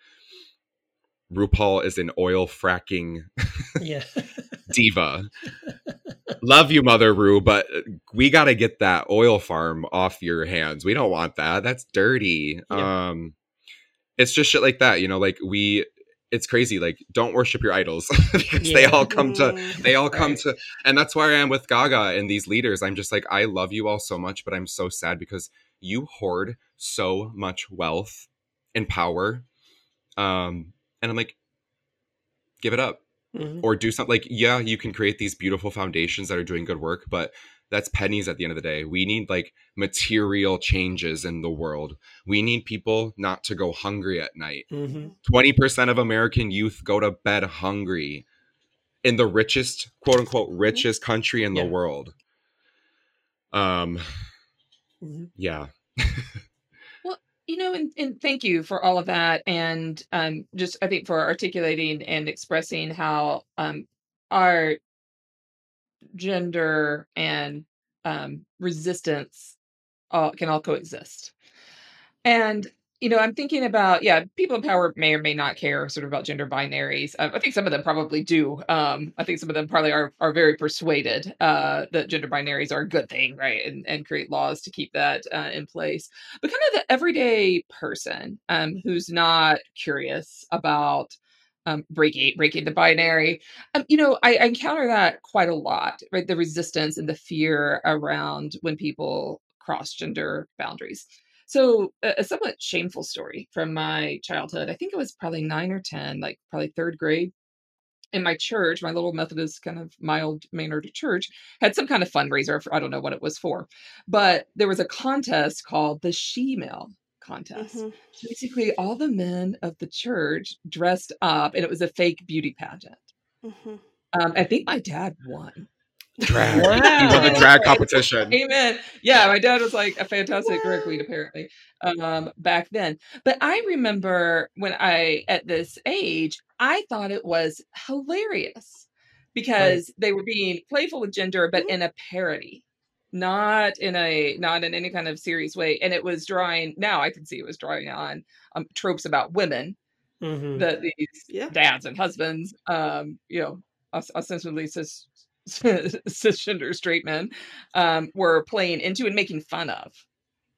RuPaul is an oil fracking (laughs) Yeah. diva. Love you, Mother Ru, but we got to get that oil farm off your hands. We don't want that. That's dirty. Yeah. Um, it's just shit like that, you know. Like we, it's crazy. Like don't worship your idols (laughs) because they all come to Mm. they all come Right. to and that's where i am with gaga and these leaders i'm just like i love you all so much but i'm so sad because you hoard so much wealth and power um and i'm like give it up Mhm. or do something like yeah you can create these beautiful foundations that are doing good work but that's pennies at the end of the day we need like material changes in the world we need people not to go hungry at night Mhm. 20% of American youth go to bed hungry in the richest, quote unquote, richest country in Yeah. the world. Um, Mhm. yeah. (laughs) Well, you know and, and thank you for all of that and um just i think for articulating and expressing how um our gender and um resistance all can all coexist and you know, I'm thinking about yeah, people in power may or may not care sort of about gender binaries. Uh, I think some of them probably do. Um, I think some of them probably are are very persuaded uh, that gender binaries are a good thing, right? And and create laws to keep that uh, in place. But kind of the everyday person um, who's not curious about um, breaking breaking the binary. Um, you know, I, I encounter that quite a lot, right? The resistance and the fear around when people cross gender boundaries. So, a, a somewhat shameful story from my childhood. I think it was probably nine or 10, like probably third grade. In my church, my little Methodist kind of mild mannered church had some kind of fundraiser. For, I don't know what it was for, but there was a contest called the She-Male contest. Mhm. Basically, all the men of the church dressed up, and it was a fake beauty pageant. Mhm. Um, I think my dad won. Drag. (laughs) Wow. You won the drag competition. Amen. Yeah, my dad was like a fantastic drag queen, apparently, um, back then. But I remember when I, at this age, I thought it was hilarious because they were being playful with gender, but in a parody, not in a not in any kind of serious way. And it was drawing. Now I can see it was drawing on um, tropes about women Mhm. that these Yeah. dads and husbands, um, you know, os- ostensibly cis, (laughs) cisgender straight men, um, were playing into and making fun of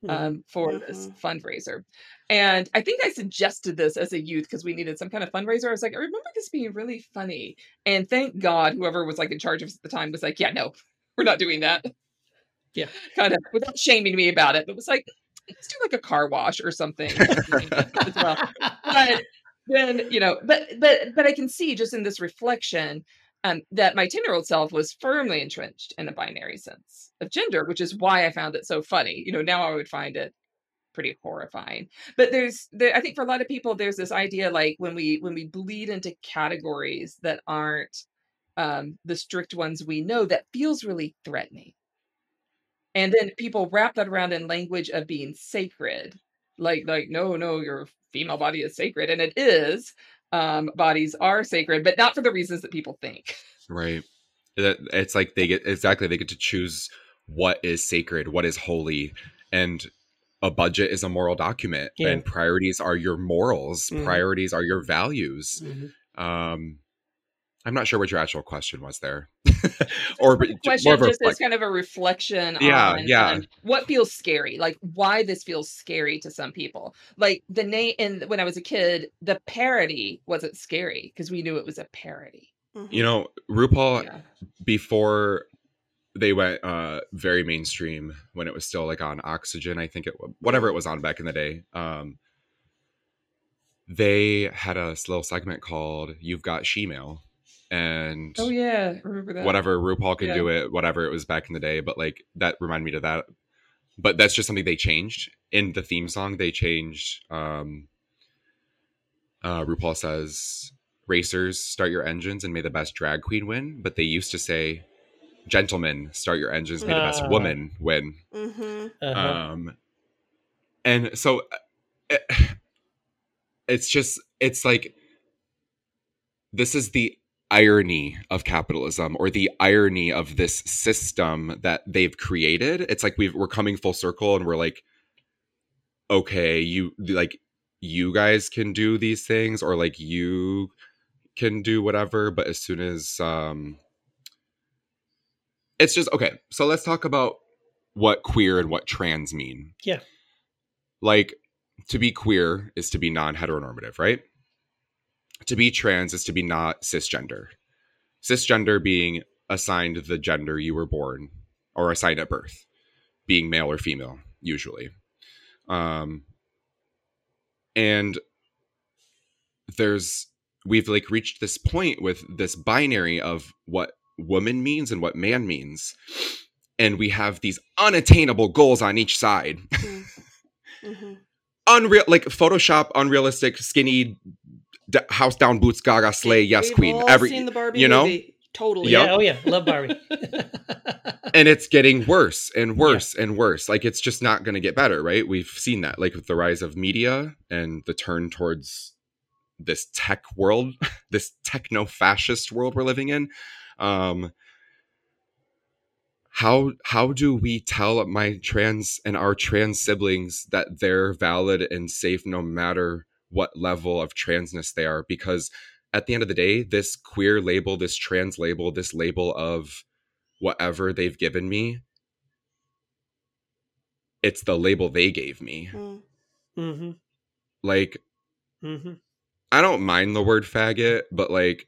Mhm. um, for this Mhm. fundraiser. And I think I suggested this as a youth because we needed some kind of fundraiser. I was like, I remember this being really funny. And thank God, whoever was like in charge of us at the time was like, yeah, no, we're not doing that. Yeah. (laughs) Kind of without shaming me about it, but was like, let's do like a car wash or something (laughs) as well. But then you know but but but i can see just in this reflection um, that my 10 year old self was firmly entrenched in a binary sense of gender which is why i found it so funny. You know now i would find it pretty horrifying. But there's there, i think for a lot of people there's this idea like when we when we bleed into categories that aren't um, the strict ones we know that feels really threatening and then people wrap that around in language of being sacred like like no no your female body is sacred and it is um bodies are sacred but not for the reasons that people think Right. That it's like they get exactly they get to choose what is sacred, what is holy, and a budget is a moral document, Yeah. and priorities are your morals. Mhm. Priorities are your values. Mhm. Um, I'm not sure what your actual question was there, (laughs) or but j- question more of a just as kind of a reflection Yeah, on yeah. what feels scary like why this feels scary to some people like the name and when i was a kid the parody wasn't scary because we knew it was a parody Mhm. you know RuPaul yeah. before they went uh very mainstream when it was still like on oxygen i think it whatever it was on back in the day um they had a little segment called you've got shemale and oh yeah I remember that whatever RuPaul can Yeah. do it, whatever it was back in the day. But like that reminded me to that. But that's just something they changed in the theme song. They changed. Um, uh, RuPaul says, "Racers, start your engines and may the best drag queen win." But they used to say, "Gentlemen, start your engines, may the best Ah. woman win." Mhm. Uh-huh. Um, and so it, (sighs) it's just it's like this is the irony of capitalism or the irony of this system that they've created. It's like we've, we're coming full circle and we're like okay you like you guys can do these things or like you can do whatever. But as soon as um it's just okay so let's talk about what queer and what trans mean. Yeah. like to be queer is to be non-heteronormative right to be trans is to be not cisgender. Cisgender being assigned the gender you were born or assigned at birth being male or female usually. Um and there's we've like reached this point with this binary of what woman means and what man means and we have these unattainable goals on each side. Mhm. (laughs) unreal like photoshop unrealistic skinny d- house down boots gaga slay yes We've queen all every seen the Barbie you know? movie. Totally. Yep. Yeah, oh yeah, love Barbie. (laughs) and it's getting worse and worse and worse like it's just not going to get better right we've seen that like with the rise of media and the turn towards this tech world (laughs) this techno fascist world we're living in um how how do we tell my trans and our trans siblings that they're valid and safe no matter what level of transness they are because at the end of the day this queer label this trans label this label of whatever they've given me it's the label they gave me Mm. Mm-hmm. like Mm-hmm. I don't mind the word faggot, but like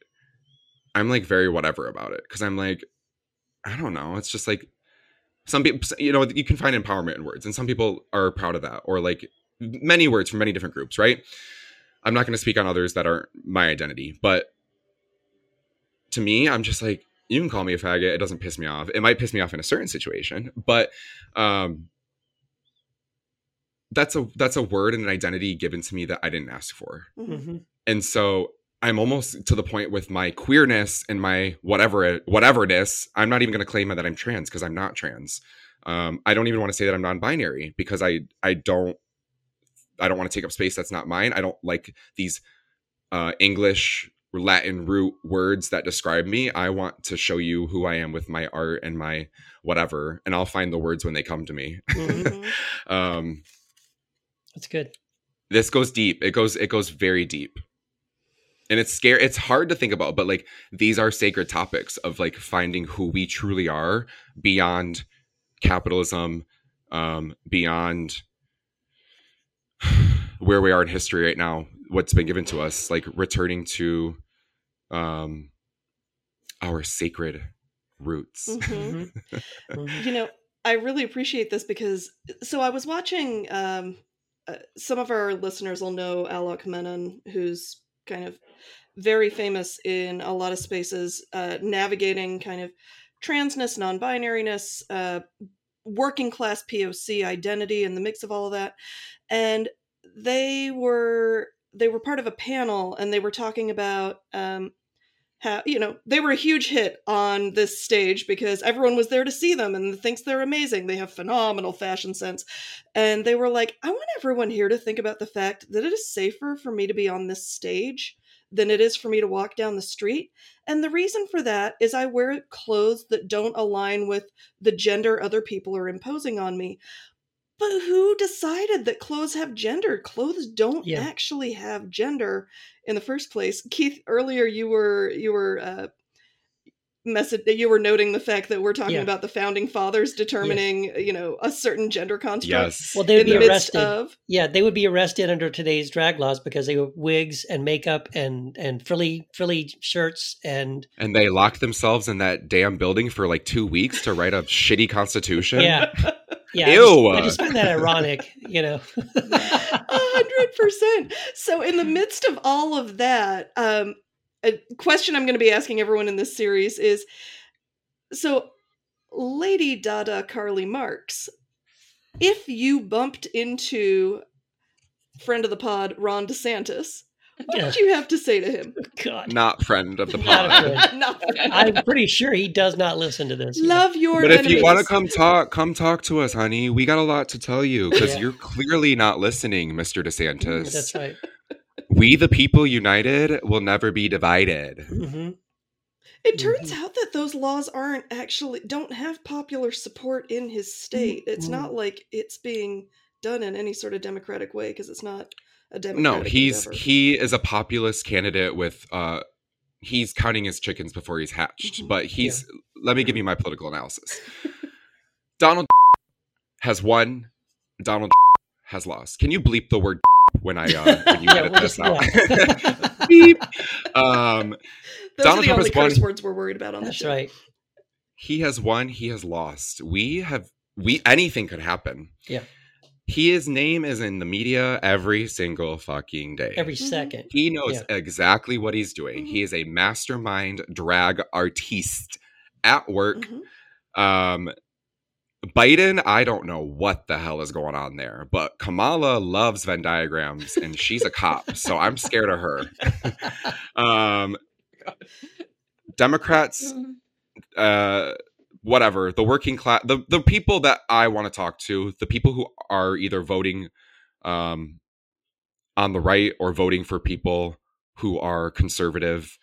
I'm like very whatever about it because I'm like I don't know. It's just like some people, you know, you can find empowerment in words, and some people are proud of that, or like many words from many different groups, right? I'm not going to speak on others that aren't my identity, but to me, I'm just like you can call me a faggot. It doesn't piss me off. It might piss me off in a certain situation, but um that's a that's a word and an identity given to me that I didn't ask for Mhm. Mm-hmm. and so i'm almost to the point with my queerness and my whatever whateverness i'm not even going to claim that i'm trans because i'm not trans um, i don't even want to say that i'm non-binary because i i don't i don't want to take up space that's not mine i don't like these uh, english latin root words that describe me i want to show you who i am with my art and my whatever and i'll find the words when they come to me Mhm. Mhm. (laughs) um That's good. this goes deep it goes it goes very deep and it's scary it's hard to think about but like these are sacred topics of like finding who we truly are beyond capitalism um beyond where we are in history right now what's been given to us like returning to um our sacred roots Mhm. Mhm. Mhm. (laughs) You know, I really appreciate this because so I was watching. Um, uh, some of our listeners will know Alok Menon, who's kind of very famous in a lot of spaces, uh, navigating kind of transness, non-binariness, uh, working class POC identity, and the mix of all of that. And they were they were part of a panel, and they were talking about. Um, how you know they were a huge hit on this stage because everyone was there to see them and thinks they're amazing they have phenomenal fashion sense and they were like i want everyone here to think about the fact that it is safer for me to be on this stage than it is for me to walk down the street and the reason for that is i wear clothes that don't align with the gender other people are imposing on me but who decided that clothes have gender? Clothes don't Yeah. actually have gender in the first place. Keith, earlier you were you were uh, message that you were noting the fact that we're talking Yeah. about the founding fathers determining you know a certain gender construct yes Well, they would in be the arrested. of Yeah, they would be arrested under today's drag laws because they were wigs and makeup and and frilly frilly shirts and and they locked themselves in that damn building for like two weeks to write a shitty constitution yeah, yeah. I just, I just find that ironic, you know. A hundred percent. So, in the midst of all of that, um, a question I'm going to be asking everyone in this series is: so, Lady Dada Karley Marx, if you bumped into friend of the pod Ron DeSantis, what Yeah. would you have to say to him? (laughs) God, not friend of the Not pod (laughs) friend. I'm pretty sure he does not listen to this. Love your but if you want to come talk come talk to us honey we got a lot to tell you because Yeah. you're clearly not listening mr mm, desantis That's right. We the people united will never be divided hmm It turns Mhm. out that those laws aren't actually don't have popular support in his state. It's Mhm. not like it's being done in any sort of democratic way because it's not a democratic. no he's endeavor. he is a populist candidate with uh he's counting his chickens before he's hatched Mhm. but he's let me give you my political analysis (laughs) donald has won donald has lost can you bleep the word when i uh when you (laughs) Yeah, edit we'll this just- out. (laughs) Beep. um Those Donald are the Trump only has curse words we're worried about on the show. right. he has won he has lost we have we anything could happen Yeah. He his name is in the media every single fucking day Every Mhm. second. he knows Yeah. exactly what he's doing he is a mastermind drag artiste at work Mhm. um biden i don't know what the hell is going on there but kamala loves venn diagrams and she's a cop (laughs) so i'm scared of her. (laughs) Um democrats uh whatever the working class the the people that i want to talk to the people who are either voting um on the right or voting for people who are conservative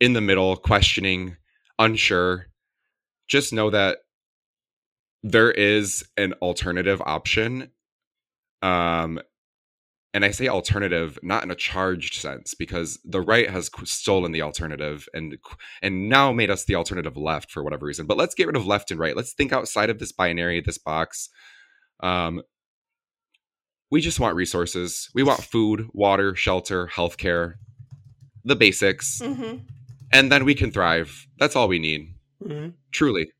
in the middle questioning unsure just know that there is an alternative option. Um, and I say alternative not in a charged sense because the right has stolen the alternative and and now made us the alternative left for whatever reason. But let's get rid of left and right. Let's think outside of this binary, this box. Um, we just want resources. We want food, water, shelter, healthcare, the basics, hmm and then we can thrive. That's all we need. Mhm. Truly.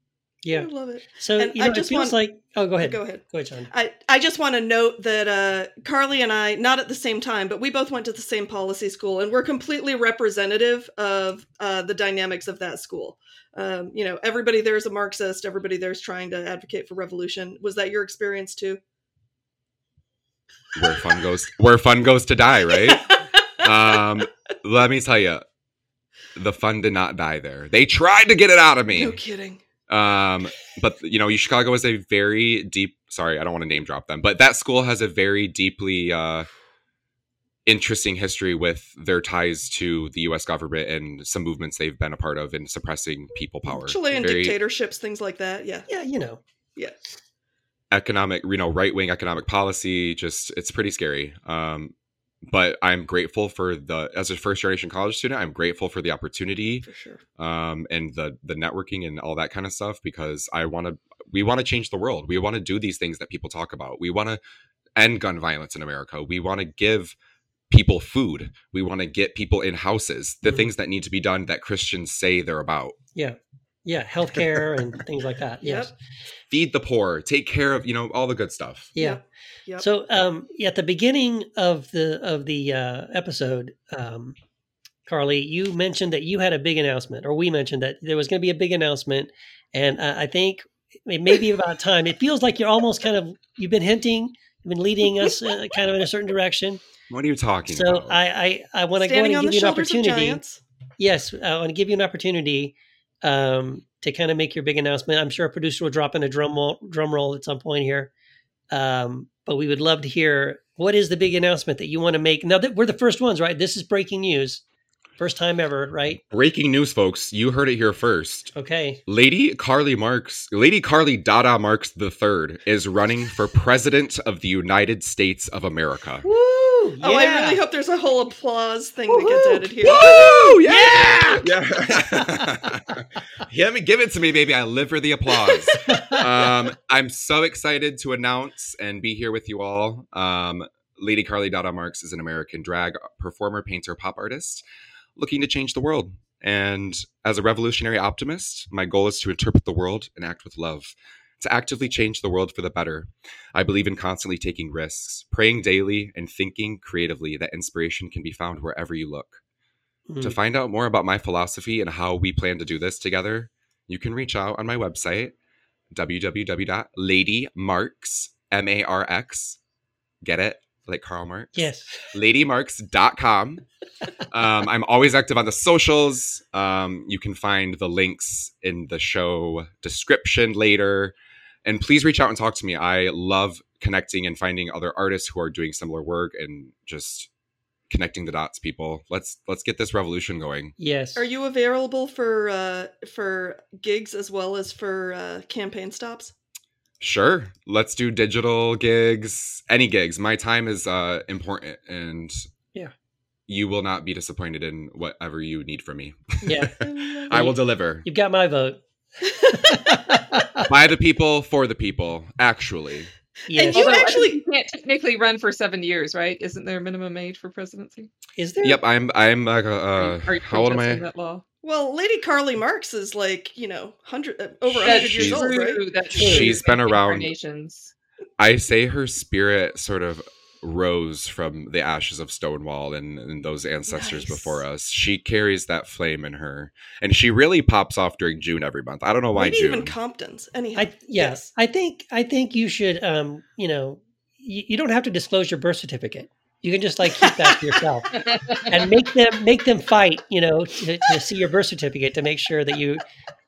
Yeah. I love it. So And you I know, it just feels want- like. Oh, go ahead. Go ahead. Go ahead, John. I, I just want to note that uh, Karley and I, not at the same time, but we both went to the same policy school, and we're completely representative of uh, the dynamics of that school. Um, you know, everybody there is a Marxist. Everybody there is trying to advocate for revolution. Was that your experience too? Where fun goes where fun goes to die, right? (laughs) um let me tell you the fun did not die there they tried to get it out of me no kidding. Um but you know chicago is a very deep sorry i don't want to name drop them but that school has a very deeply uh interesting history with their ties to the us government and some movements they've been a part of in suppressing people power Chilean very dictatorships, things like that. Yeah. Yeah, you know. Yeah. economic you know right-wing economic policy just it's pretty scary um but i'm grateful for the as a first generation college student i'm grateful for the opportunity For sure. um, and the the networking and all that kind of stuff because I want to we want to change the world. We want to do these things that people talk about. We want to end gun violence in America. We want to give people food. We want to get people in houses. The Mhm. things that need to be done that Christians say they're about. Yeah. Yeah. Healthcare and things like that. (laughs) Yep. Yes. Feed the poor, take care of, you know, all the good stuff. Yeah. Yep. Yep. So um, at the beginning of the of the uh, episode, um, Karley, you mentioned that you had a big announcement, or we mentioned that there was going to be a big announcement, and uh, I think it may be about (laughs) time. It feels like you're almost kind of you've been hinting, you've been leading us uh, kind of in a certain direction. What are you talking So about? I I, I want to go Standing and give you an opportunity. Yes, I want to give you an opportunity um, to kind of make your big announcement. I'm sure a producer will drop in a drum roll, drum roll at some point here, um, but we would love to hear what is the big announcement that you want to make. Now that we're the first ones, right? This is breaking news, first time ever, right? Breaking news, folks. You heard it here first. Okay, Lady Karley Marx, Lady Karley Dada Marx III is running for president of the United States of America. woo! Oh, I really hope there's a whole applause thing that gets added here. Woo! Yeah! Yeah. yeah, (laughs) me give it to me, baby. I live for the applause. Um, I'm so excited to announce and be here with you all. Um, Lady Karley Dada Marx is an American drag performer, painter, pop artist looking to change the world. And as a revolutionary optimist, my goal is to interpret the world and act with love, to actively change the world for the better. I believe in constantly taking risks, praying daily, and thinking creatively that inspiration can be found wherever you look. To Mm. find out more about my philosophy and how we plan to do this together, you can reach out on my website, www.ladymarx, M-A-R-X, get it? Like Karl Marx? Yes. ladymarx.com. Um, I'm always active on the socials. Um, you can find the links in the show description later. And please reach out and talk to me. I love connecting and finding other artists who are doing similar work and just connecting the dots people. Let's let's get this revolution going. Yes. Are you available for uh, for gigs as well as for uh, campaign stops? Sure. Let's do digital gigs, any gigs. My time is uh important and Yeah. You will not be disappointed in whatever you need from me. Yeah. (laughs) I will deliver. You've got my vote. (laughs) By the people, for the people, actually. Yes. you Although actually- can't technically run for seven years, right? Isn't there a minimum age for presidency? Is there? Yep, I'm I'm uh, Are you- uh are you how old am I? protesting That law? Well, Lady Karley Marx is like you know hundred uh, over That's hundred years old, right? true. That's She's true. been around- Incarnations. I say her spirit sort of rose from the ashes of Stonewall and, and those ancestors Nice. before us. She carries that flame in her. And she really pops off during June every month. I don't know why Maybe June. even Compton's. Anyhow, I yes. I think I think you should um, you know, you, you don't have to disclose your birth certificate. You can just like keep that to yourself (laughs) and make them make them fight, you know, to, to see your birth certificate to make sure that you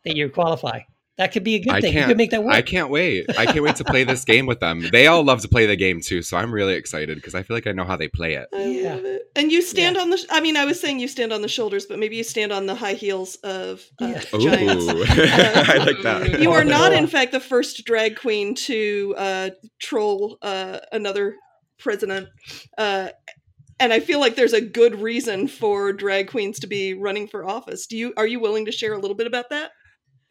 that you qualify. That could be a good I thing. You could make that work. I can't wait. I can't wait to play this game with them. They all love to play the game too, so I'm really excited because I feel like I know how they play it. I Yeah. love it. And you stand on the. sh- I mean, I was saying you stand on the shoulders, but maybe you stand on the high heels of uh, Yeah. Ooh, giants. (laughs) (laughs) I like that. (laughs) You are not, in fact, the first drag queen to uh, troll uh, another president. Uh, and I feel like there's a good reason for drag queens to be running for office. Do you are you willing to share a little bit about that?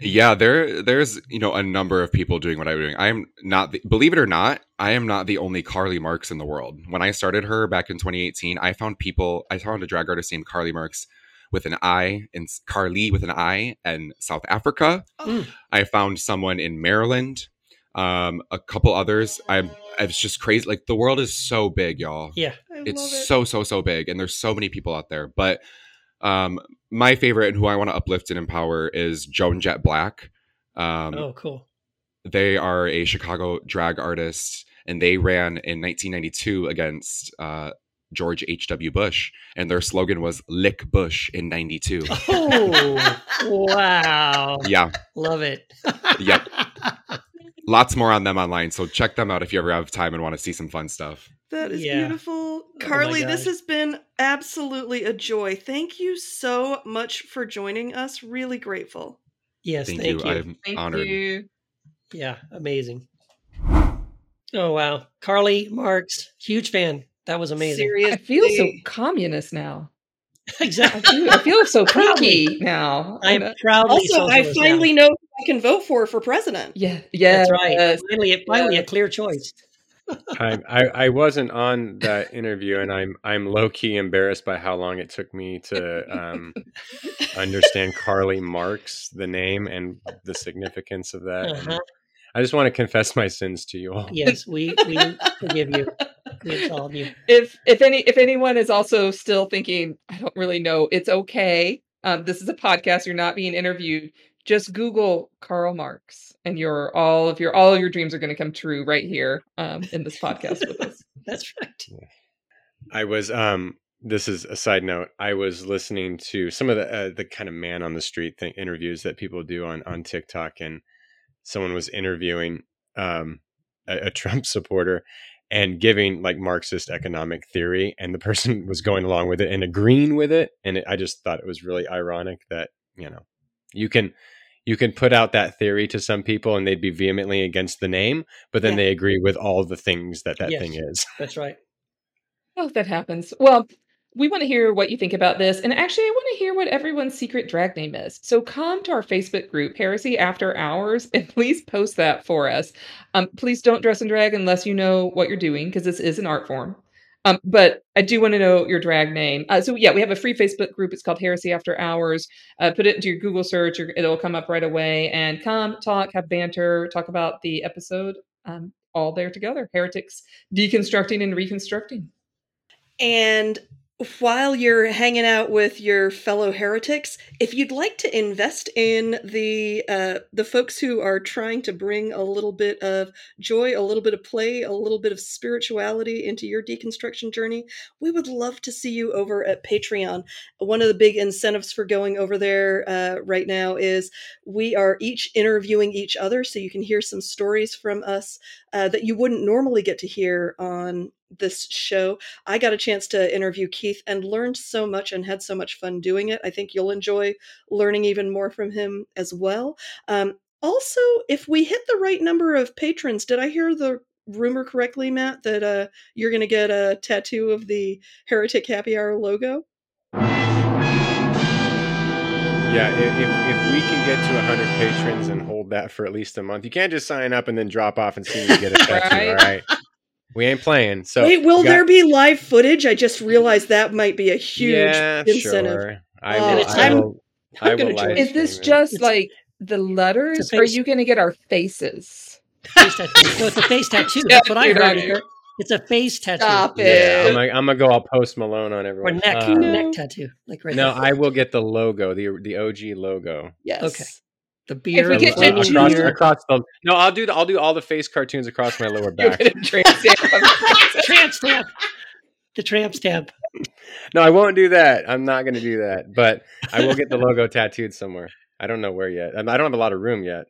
Yeah, there there's you know a number of people doing what I'm doing. I am not the, believe it or not, I am not the only Carly Marks in the world. When I started her back in 2018, I found people I found a drag artist named Carly Marks with an I and Carly with an I and South Africa. Mm. I found someone in Maryland, um, a couple others. I'm it's just crazy. Like the world is so big, y'all yeah. I love it's it. so so so big and there's so many people out there but um my favorite and who i want to uplift and empower is Joan Jett Blakk um oh, cool. they are a chicago drag artist and they ran in 1992 against uh george h.w bush and their slogan was lick bush in 92 Oh, (laughs) wow. yeah Love it. Yep. Lots more on them online so check them out if you ever have time and want to see some fun stuff That is Yeah. beautiful. Oh my Karley, this has been absolutely a joy. Thank you so much for joining us. Really grateful. Yes, thank, thank, you. you. i'm Thank honored you. Yeah, amazing. Oh wow, Karley Marx, huge fan. That was amazing. Seriously. I feel so communist now. (laughs) I exactly. feel, I feel so Proudly. now. I am know. proudly Also, I socialist now. finally know who I can vote for for president. Yeah, yeah, That's right. Finally, finally, a clear choice. I, I I wasn't on that interview, and I'm I'm low key embarrassed by how long it took me to um, (laughs) understand Karley Marx, the name, and the significance of that. Uh-huh. I just want to confess my sins to you all. Yes, we we forgive you. We absolve you. if if any if anyone is also still thinking i don't really know it's okay um this is a podcast you're not being interviewed just google karl marx and your all of your all your dreams are going to come true right here um in this podcast with us (laughs) That's right. I was um this is a side note. I was listening to some of the uh, the kind of man on the street thing interviews that people do on on TikTok and someone was interviewing um a, a (laughs) Trump supporter and giving like Marxist economic theory and the person was going along with it and agreeing with it and it, I just thought it was really ironic that, you know, you can you can put out that theory to some people and they'd be vehemently against the name, but then Yeah. they agree with all the things that that Yes. thing is. (laughs) That's right. oh that happens well we want to hear what you think about this and actually i want to hear what everyone's secret drag name is so come to our facebook group heresy after hours and (laughs) please post that for us um, please don't dress in drag unless you know what you're doing because this is an art form um, but I do want to know your drag name. Uh, so yeah, we have a free Facebook group. It's called Heresy After Hours. Uh, put it into your Google search; it'll come up right away. And come talk, have banter, talk about the episode. Um, all there together. Heretics deconstructing and reconstructing. And while you're hanging out with your fellow heretics, if you'd like to invest in the uh, the folks who are trying to bring a little bit of joy, a little bit of play, a little bit of spirituality into your deconstruction journey, we would love to see you over at Patreon. One of the big incentives for going over there uh, right now is we are each interviewing each other, so you can hear some stories from us uh, that you wouldn't normally get to hear on this show. I got a chance to interview Keith and learned so much and had so much fun doing it. I think you'll enjoy learning even more from him as well. Um, also, if we hit the right number of patrons, did I hear the rumor correctly, Matt, that uh, you're going to get a tattoo of the Heretic Happy Hour logo? Yeah, if, if, if we can get to 100 patrons and hold that for at least a month, you can't just sign up and then drop off and see me get a (laughs) tattoo, Right. all right? We ain't playing. So Wait, will got- there be live footage? I just realized that might be a huge yeah, incentive. Sure. I Oh, will. I I'm- will, I'm I gonna will join. Is this stream it. just It's- like the letters? Or are you going to get our faces? Face tattoo. No, it's a face tattoo. That's what I (laughs) heard. Not- Kurt. It's a face tattoo Stop Yeah, it. I'm, like, I'm gonna go all post Malone on or everyone. neck Uh, neck tattoo, like right no, there. I will get the logo, the the OG logo. Yes. Okay. The beard. we get the flaming to across, choose- across the no, I'll do the, I'll do all the face cartoons across my lower (laughs) back. going tramp stamp. (laughs) tramp stamp. The tramp stamp. No, I won't do that. I'm not going to do that. But I will get the logo tattooed somewhere. I don't know where yet. I don't have a lot of room yet.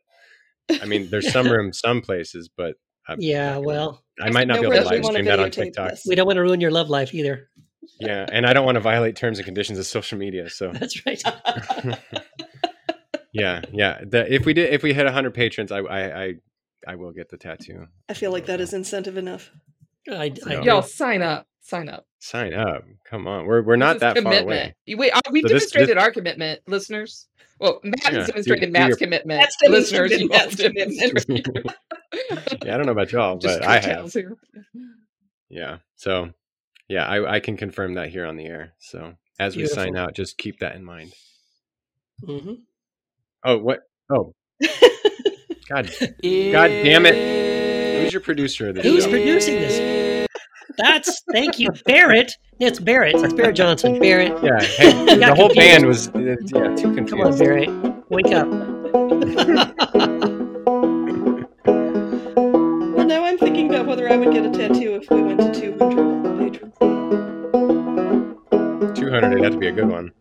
I mean, there's some (laughs) room some places, but I, Yeah, well, I might not be able to we live stream that on TikTok. this. we don't want to ruin your love life either. Yeah, and I don't want to violate terms and conditions of social media. So (laughs) That's right. (laughs) yeah, yeah. The, if we did, if we hit 100 patrons, I, I, I, I will get the tattoo. I feel like that uh, is incentive enough. I, I No. Y'all sign up. Sign up. Sign up. Come on, we're we're not This is that far away. Wait, uh, we've So this- demonstrated our commitment, listeners. Well, Matt Yeah, has do- demonstrated do Matt's your- commitment. Matt's listeners, demonstrated you all commitment. demonstrated. (laughs) Yeah, I don't know about y'all, Just but I have. here. Yeah. So, yeah, I, I can confirm that here on the air. So as we sign out, just keep that in mind. Mhm. Oh, what? Oh, (laughs) God, God damn it! Who's your producer of this Who's show? producing this? That's thank you, Barrett. It's Barrett. It's Barrett Johnson. Barrett, yeah, hey, (laughs) the Got whole confused. band was uh, yeah too confused. come on, Barrett, wake up. Well, now I'm thinking about whether I would get a tattoo if we went to 200 patrons. Two hundred. It'd have to be a good one.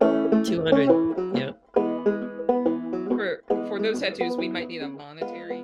Two hundred. Yeah. For for those tattoos, we might need a monetary